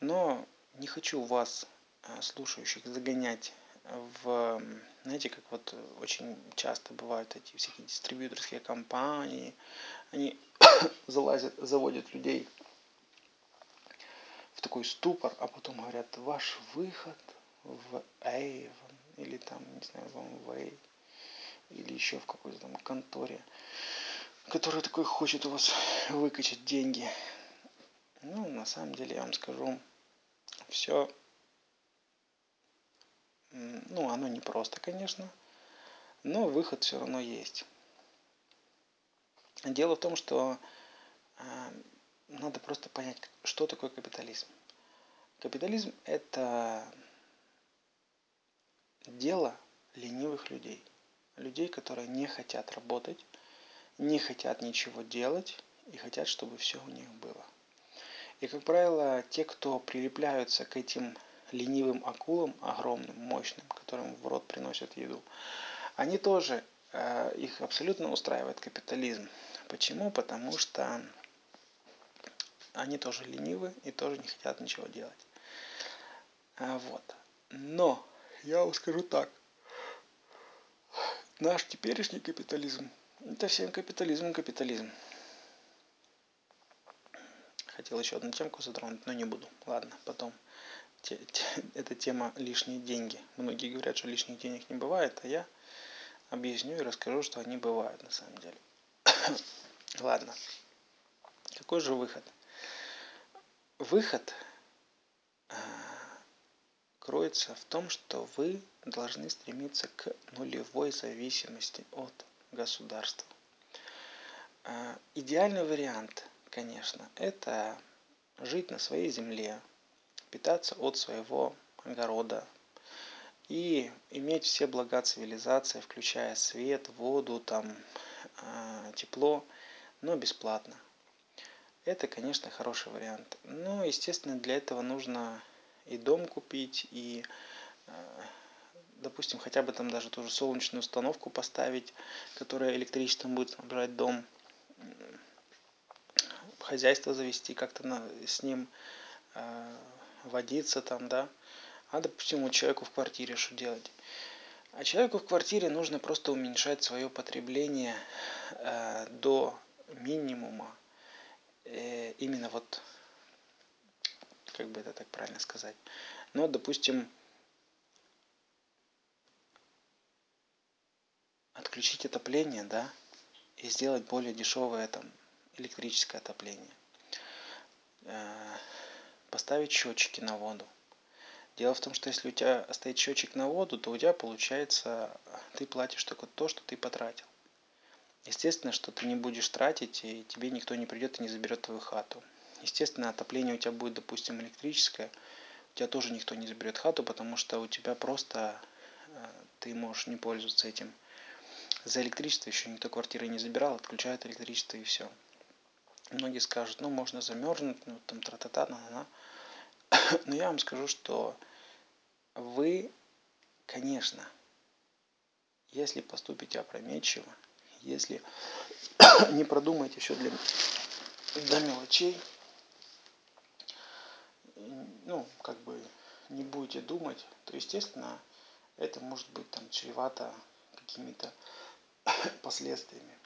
Но не хочу вас, э, слушающих, загонять в, знаете, как вот очень часто бывают эти всякие дистрибьюторские компании, они залазят, заводят людей в такой ступор, а потом говорят, ваш выход в Avon или там, не знаю, в Amway или еще в какой-то там конторе, который такой хочет у вас выкачать деньги. Ну, на самом деле, я вам скажу, все ну, оно не просто, конечно, но выход все равно есть. Дело в том, что э, надо просто понять, что такое капитализм. Капитализм – это дело ленивых людей. Людей, которые не хотят работать, не хотят ничего делать и хотят, чтобы все у них было. И, как правило, те, кто прилепляются к этим ленивым акулам огромным, мощным, которым в рот приносят еду, они тоже, э, их абсолютно устраивает капитализм. Почему? Потому что они тоже ленивы и тоже не хотят ничего делать. А, вот. Но я вам скажу так. Наш теперешний капитализм – это всем капитализм капитализм. Хотел еще одну темку затронуть, но не буду. Ладно, потом те, те, эта тема лишние деньги. Многие говорят, что лишних денег не бывает, а я объясню и расскажу, что они бывают на самом деле. Ладно. Какой же выход? Выход э, кроется в том, что вы должны стремиться к нулевой зависимости от государства. Э, идеальный вариант, конечно, это жить на своей земле, питаться от своего огорода и иметь все блага цивилизации, включая свет, воду, там, э, тепло, но бесплатно. Это, конечно, хороший вариант. Но, естественно, для этого нужно и дом купить, и, э, допустим, хотя бы там даже ту же солнечную установку поставить, которая электричеством будет снабжать дом, хозяйство завести как-то с ним, э, водиться там, да. А, допустим, у человека в квартире что делать? А человеку в квартире нужно просто уменьшать свое потребление э, до минимума. Э, именно вот, как бы это так правильно сказать. Но, допустим, отключить отопление, да, и сделать более дешевое там электрическое отопление. Э, поставить счетчики на воду. Дело в том, что если у тебя стоит счетчик на воду, то у тебя получается, ты платишь только то, что ты потратил. Естественно, что ты не будешь тратить, и тебе никто не придет и не заберет твою хату. Естественно, отопление у тебя будет, допустим, электрическое, у тебя тоже никто не заберет хату, потому что у тебя просто э, ты можешь не пользоваться этим. За электричество еще никто квартиры не забирал, отключают электричество и все. Многие скажут, ну можно замерзнуть, ну там тра-та-та, на-на-на. Но я вам скажу, что вы, конечно, если поступите опрометчиво, если не продумаете все для, до мелочей, ну, как бы не будете думать, то, естественно, это может быть там чревато какими-то последствиями.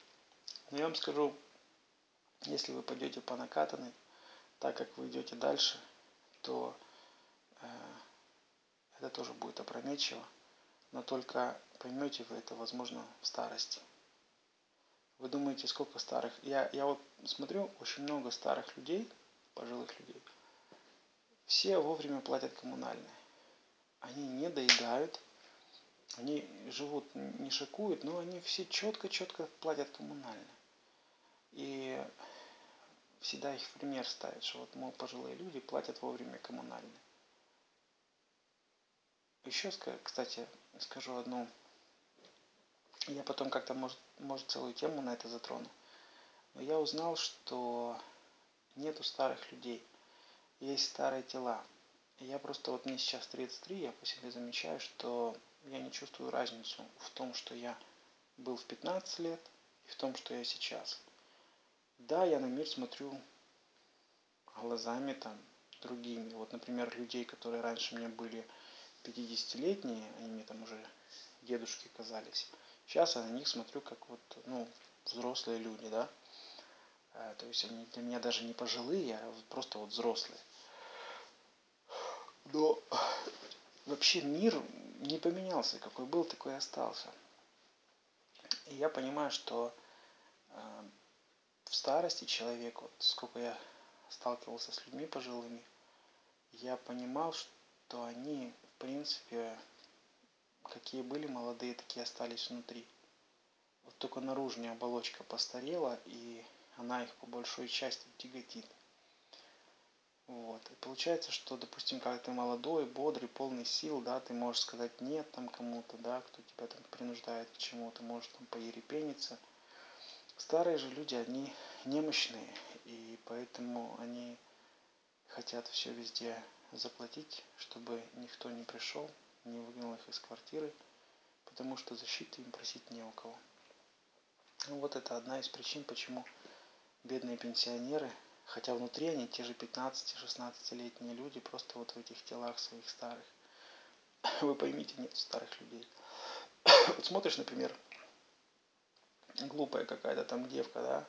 Но я вам скажу, если вы пойдете по накатанной, так как вы идете дальше, то э, это тоже будет опрометчиво, но только поймете вы это, возможно, в старости. Вы думаете, сколько старых? Я, я вот смотрю, очень много старых людей, пожилых людей. Все вовремя платят коммунальные. Они не доедают, они живут, не шикуют, но они все четко-четко платят коммунальные. И всегда их в пример ставят, что вот, мол, пожилые люди платят вовремя коммунальные. Еще, кстати, скажу одну. Я потом как-то, может, может, целую тему на это затрону. Но я узнал, что нету старых людей. Есть старые тела. Я просто, вот мне сейчас 33, я по себе замечаю, что я не чувствую разницу в том, что я был в 15 лет и в том, что я сейчас. Да, я на мир смотрю глазами там другими. Вот, например, людей, которые раньше мне были 50-летние, они мне там уже дедушки казались. Сейчас я на них смотрю как вот, ну, взрослые люди, да. А, то есть они для меня даже не пожилые, а просто вот взрослые. Но вообще мир не поменялся. Какой был, такой и остался. И я понимаю, что э, в старости человек, вот сколько я сталкивался с людьми пожилыми, я понимал, что они, в принципе, какие были молодые, такие остались внутри. Вот только наружная оболочка постарела, и она их по большой части тяготит. Вот. И получается, что, допустим, когда ты молодой, бодрый, полный сил, да, ты можешь сказать нет там кому-то, да, кто тебя там принуждает к чему-то, можешь там поерепениться. Старые же люди, они немощные, и поэтому они хотят все везде заплатить, чтобы никто не пришел, не выгнал их из квартиры, потому что защиты им просить не у кого. Ну, вот это одна из причин, почему бедные пенсионеры Хотя внутри они те же 15-16-летние люди, просто вот в этих телах своих старых. Вы поймите, нет старых людей. Вот смотришь, например, глупая какая-то там девка, да,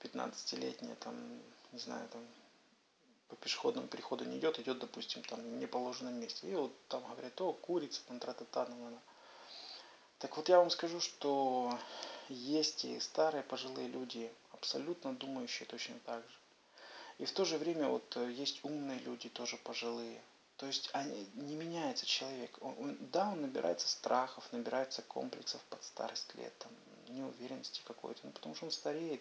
15-летняя, там, не знаю, там, по пешеходному переходу не идет, идет, допустим, там, в неположенном месте. И вот там говорят, о, курица, там, тра-та-та, -та, Так вот я вам скажу, что есть и старые пожилые люди, абсолютно думающие точно так же. И в то же время вот э, есть умные люди, тоже пожилые. То есть они, не меняется человек. Он, он, да, он набирается страхов, набирается комплексов под старость лет, там, неуверенности какой-то, ну, потому что он стареет.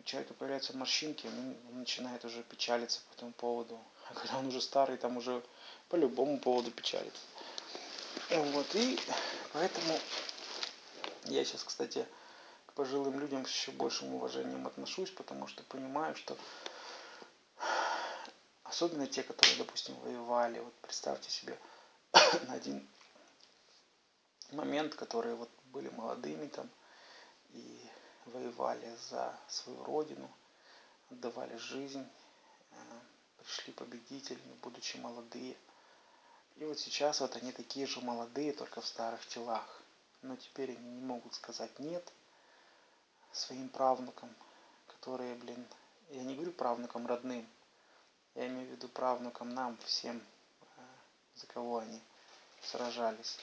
У человека появляются морщинки, он, он начинает уже печалиться по этому поводу. А когда он уже старый, там уже по любому поводу печалится. Вот, и поэтому я сейчас, кстати, к пожилым людям с еще большим уважением отношусь, потому что понимаю, что Особенно те, которые, допустим, воевали. Вот представьте себе на один момент, которые вот были молодыми там и воевали за свою родину, отдавали жизнь, э, пришли победителями, будучи молодые. И вот сейчас вот они такие же молодые, только в старых телах. Но теперь они не могут сказать нет своим правнукам, которые, блин, я не говорю правнукам родным, я имею в виду правнукам нам, всем, э, за кого они сражались.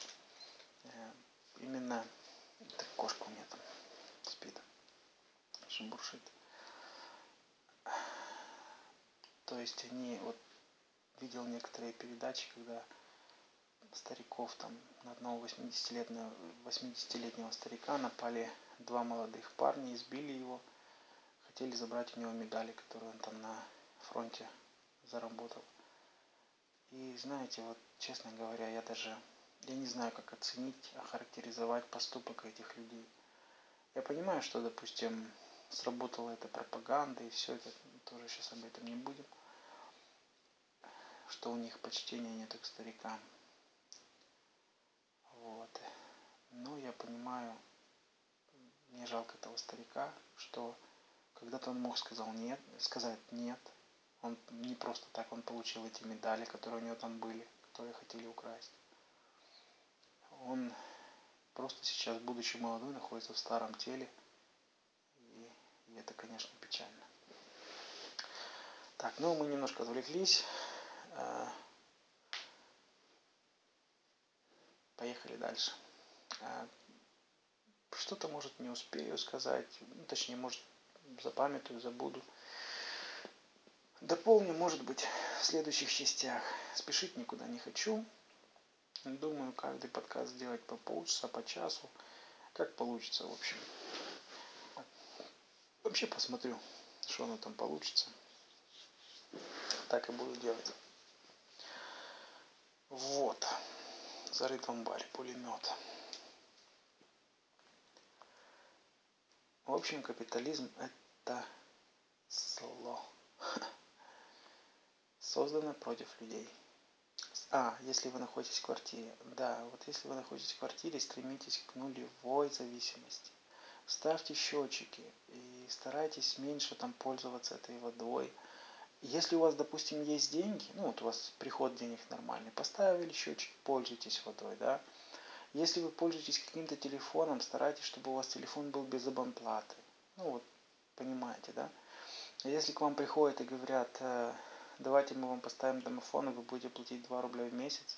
Э, именно эта кошка у меня там спит, шебуршит. То есть они, вот видел некоторые передачи, когда стариков там на одного 80-летнего 80 старика напали два молодых парня, избили его, хотели забрать у него медали, которые он там на фронте заработал. И знаете, вот честно говоря, я даже, я не знаю, как оценить, охарактеризовать поступок этих людей. Я понимаю, что, допустим, сработала эта пропаганда и все это, тоже сейчас об этом не будем, что у них почтения нету к старикам. Вот. Но я понимаю, мне жалко этого старика, что когда-то он мог сказал нет, сказать нет, он не просто так он получил эти медали, которые у него там были, которые хотели украсть. Он просто сейчас, будучи молодой, находится в старом теле. И, и это, конечно, печально. Так, ну мы немножко отвлеклись. А, поехали дальше. А, что-то, может, не успею сказать, ну, точнее, может, запамятую, забуду. Дополню, может быть, в следующих частях. Спешить никуда не хочу. Думаю, каждый подкаст сделать по полчаса, по часу. Как получится, в общем. Вообще посмотрю, что оно там получится. Так и буду делать. Вот. Зарыт в амбаре пулемет. В общем, капитализм это зло. Создано против людей. А, если вы находитесь в квартире. Да, вот если вы находитесь в квартире, стремитесь к нулевой зависимости. Ставьте счетчики и старайтесь меньше там пользоваться этой водой. Если у вас, допустим, есть деньги, ну вот у вас приход денег нормальный, поставили счетчик, пользуйтесь водой, да. Если вы пользуетесь каким-то телефоном, старайтесь, чтобы у вас телефон был без абонплаты. Ну вот, понимаете, да? Если к вам приходят и говорят, э, давайте мы вам поставим домофон, и вы будете платить 2 рубля в месяц,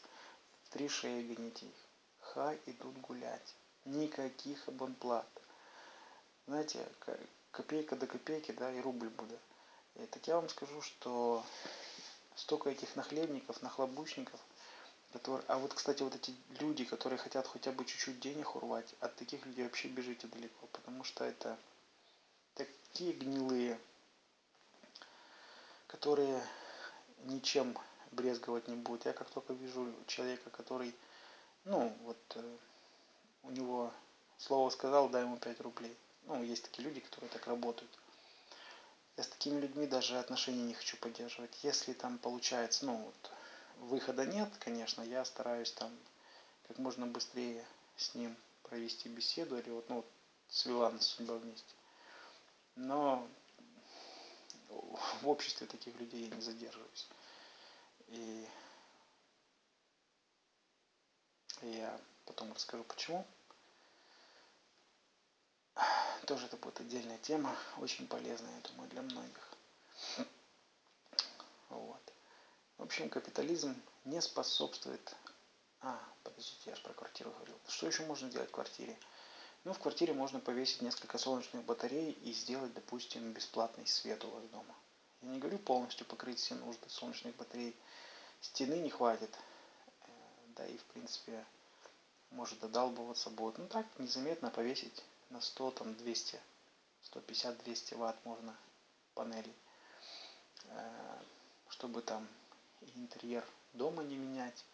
три шеи гоните их. Хай идут гулять. Никаких абонплат. Знаете, копейка до копейки, да, и рубль будет. И так я вам скажу, что столько этих нахлебников, нахлобучников, которые... А вот, кстати, вот эти люди, которые хотят хотя бы чуть-чуть денег урвать, от таких людей вообще бежите далеко, потому что это такие гнилые, которые ничем брезговать не будут. Я как только вижу человека, который, ну, вот, э, у него слово сказал, дай ему 5 рублей. Ну, есть такие люди, которые так работают. Я с такими людьми даже отношения не хочу поддерживать. Если там получается, ну, вот, выхода нет, конечно, я стараюсь там как можно быстрее с ним провести беседу, или вот, ну, вот, свела нас судьба вместе. Но в обществе таких людей я не задерживаюсь. И я потом расскажу почему. Тоже это будет отдельная тема, очень полезная, я думаю, для многих. Вот. В общем, капитализм не способствует... А, подождите, я же про квартиру говорил. Что еще можно сделать в квартире? Ну, в квартире можно повесить несколько солнечных батарей и сделать, допустим, бесплатный свет у вас дома. Я не говорю полностью покрыть все нужды солнечных батарей. Стены не хватит. Э, да и, в принципе, может додалбываться будет. Ну так, незаметно повесить на 100, там 200, 150-200 ватт можно панели. Э, чтобы там интерьер дома не менять.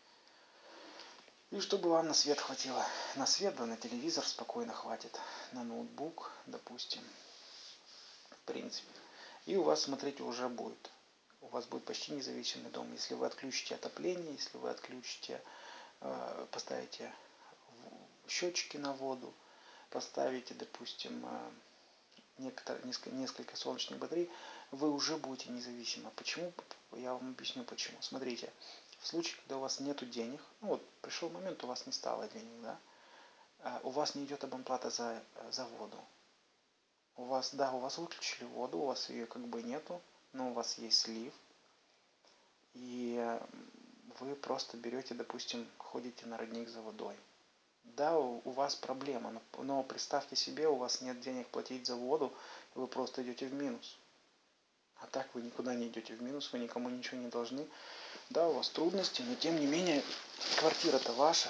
И чтобы вам на свет хватило. На свет, да, на телевизор спокойно хватит. На ноутбук, допустим. В принципе. И у вас, смотрите, уже будет. У вас будет почти независимый дом. Если вы отключите отопление, если вы отключите, э, поставите счетчики на воду, поставите, допустим, э, некоторые, несколько, несколько солнечных батарей, вы уже будете независимы. Почему? Я вам объясню почему. Смотрите, в случае, когда у вас нет денег, ну вот пришел момент, у вас не стало денег, да, э, у вас не идет абонплата за, за воду, у вас, да, у вас выключили воду, у вас ее как бы нету, но у вас есть слив. И вы просто берете, допустим, ходите на родник за водой. Да, у вас проблема, но, но представьте себе, у вас нет денег платить за воду, вы просто идете в минус. А так вы никуда не идете в минус, вы никому ничего не должны. Да, у вас трудности, но тем не менее квартира-то ваша.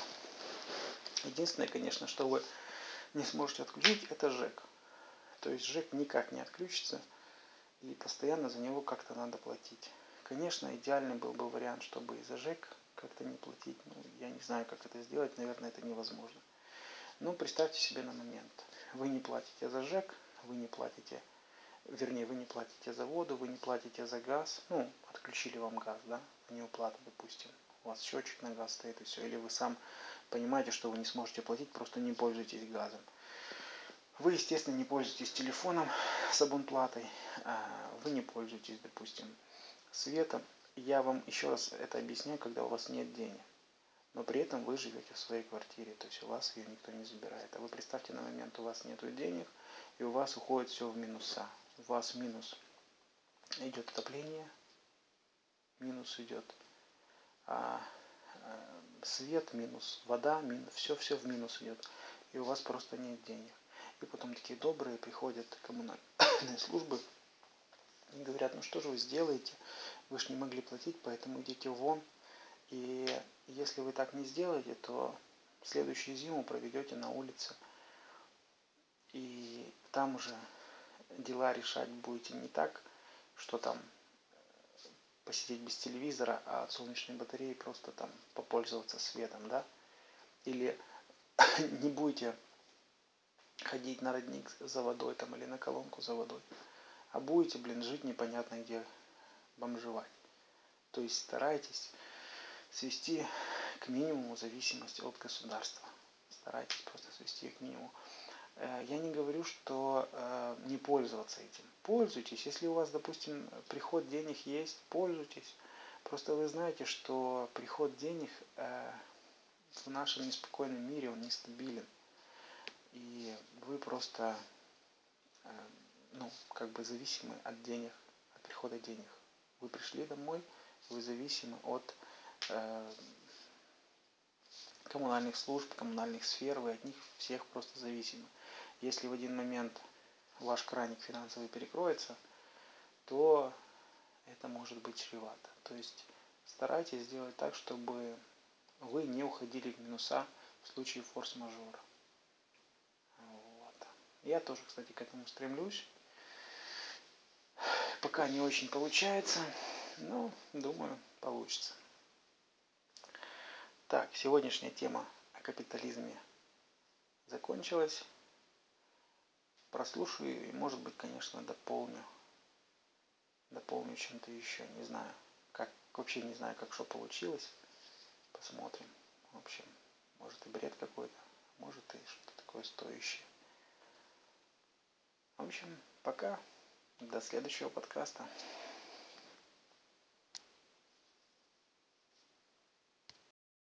Единственное, конечно, что вы не сможете отключить, это ЖЭК. То есть ЖЭК никак не отключится, и постоянно за него как-то надо платить. Конечно, идеальный был бы вариант, чтобы и за ЖЭК как-то не платить. Ну, я не знаю, как это сделать, наверное, это невозможно. Но представьте себе на момент. Вы не платите за ЖЭК, вы не платите, вернее, вы не платите за воду, вы не платите за газ. Ну, отключили вам газ, да, а не уплата, допустим. У вас счетчик на газ стоит и все. Или вы сам понимаете, что вы не сможете платить, просто не пользуетесь газом. Вы, естественно, не пользуетесь телефоном с абонплатой, а вы не пользуетесь, допустим, светом. Я вам еще раз это объясняю, когда у вас нет денег. Но при этом вы живете в своей квартире, то есть у вас ее никто не забирает. А вы представьте на момент, у вас нет денег, и у вас уходит все в минуса. У вас минус идет отопление, минус идет а, а, свет, минус вода, минус, все-все в минус идет. И у вас просто нет денег. И потом такие добрые приходят коммунальные службы и говорят, ну что же вы сделаете, вы же не могли платить, поэтому идите вон. И если вы так не сделаете, то следующую зиму проведете на улице. И там уже дела решать будете не так, что там посидеть без телевизора, а от солнечной батареи просто там попользоваться светом, да? Или не будете ходить на родник за водой там или на колонку за водой, а будете, блин, жить непонятно где, бомжевать. То есть старайтесь свести к минимуму зависимость от государства. Старайтесь просто свести к минимуму. Э, я не говорю, что э, не пользоваться этим. Пользуйтесь. Если у вас, допустим, приход денег есть, пользуйтесь. Просто вы знаете, что приход денег э, в нашем неспокойном мире, он нестабилен. И вы просто, ну, как бы зависимы от денег, от прихода денег. Вы пришли домой, вы зависимы от коммунальных служб, коммунальных сфер, вы от них всех просто зависимы. Если в один момент ваш краник финансовый перекроется, то это может быть чревато. То есть старайтесь сделать так, чтобы вы не уходили в минуса в случае форс-мажора. Вот. Я тоже, кстати, к этому стремлюсь. Пока не очень получается, но думаю, получится. Так, сегодняшняя тема о капитализме закончилась прослушаю и, может быть, конечно, дополню. Дополню чем-то еще, не знаю. Как, вообще не знаю, как что получилось. Посмотрим. В общем, может и бред какой-то, может и что-то такое стоящее. В общем, пока. До следующего подкаста.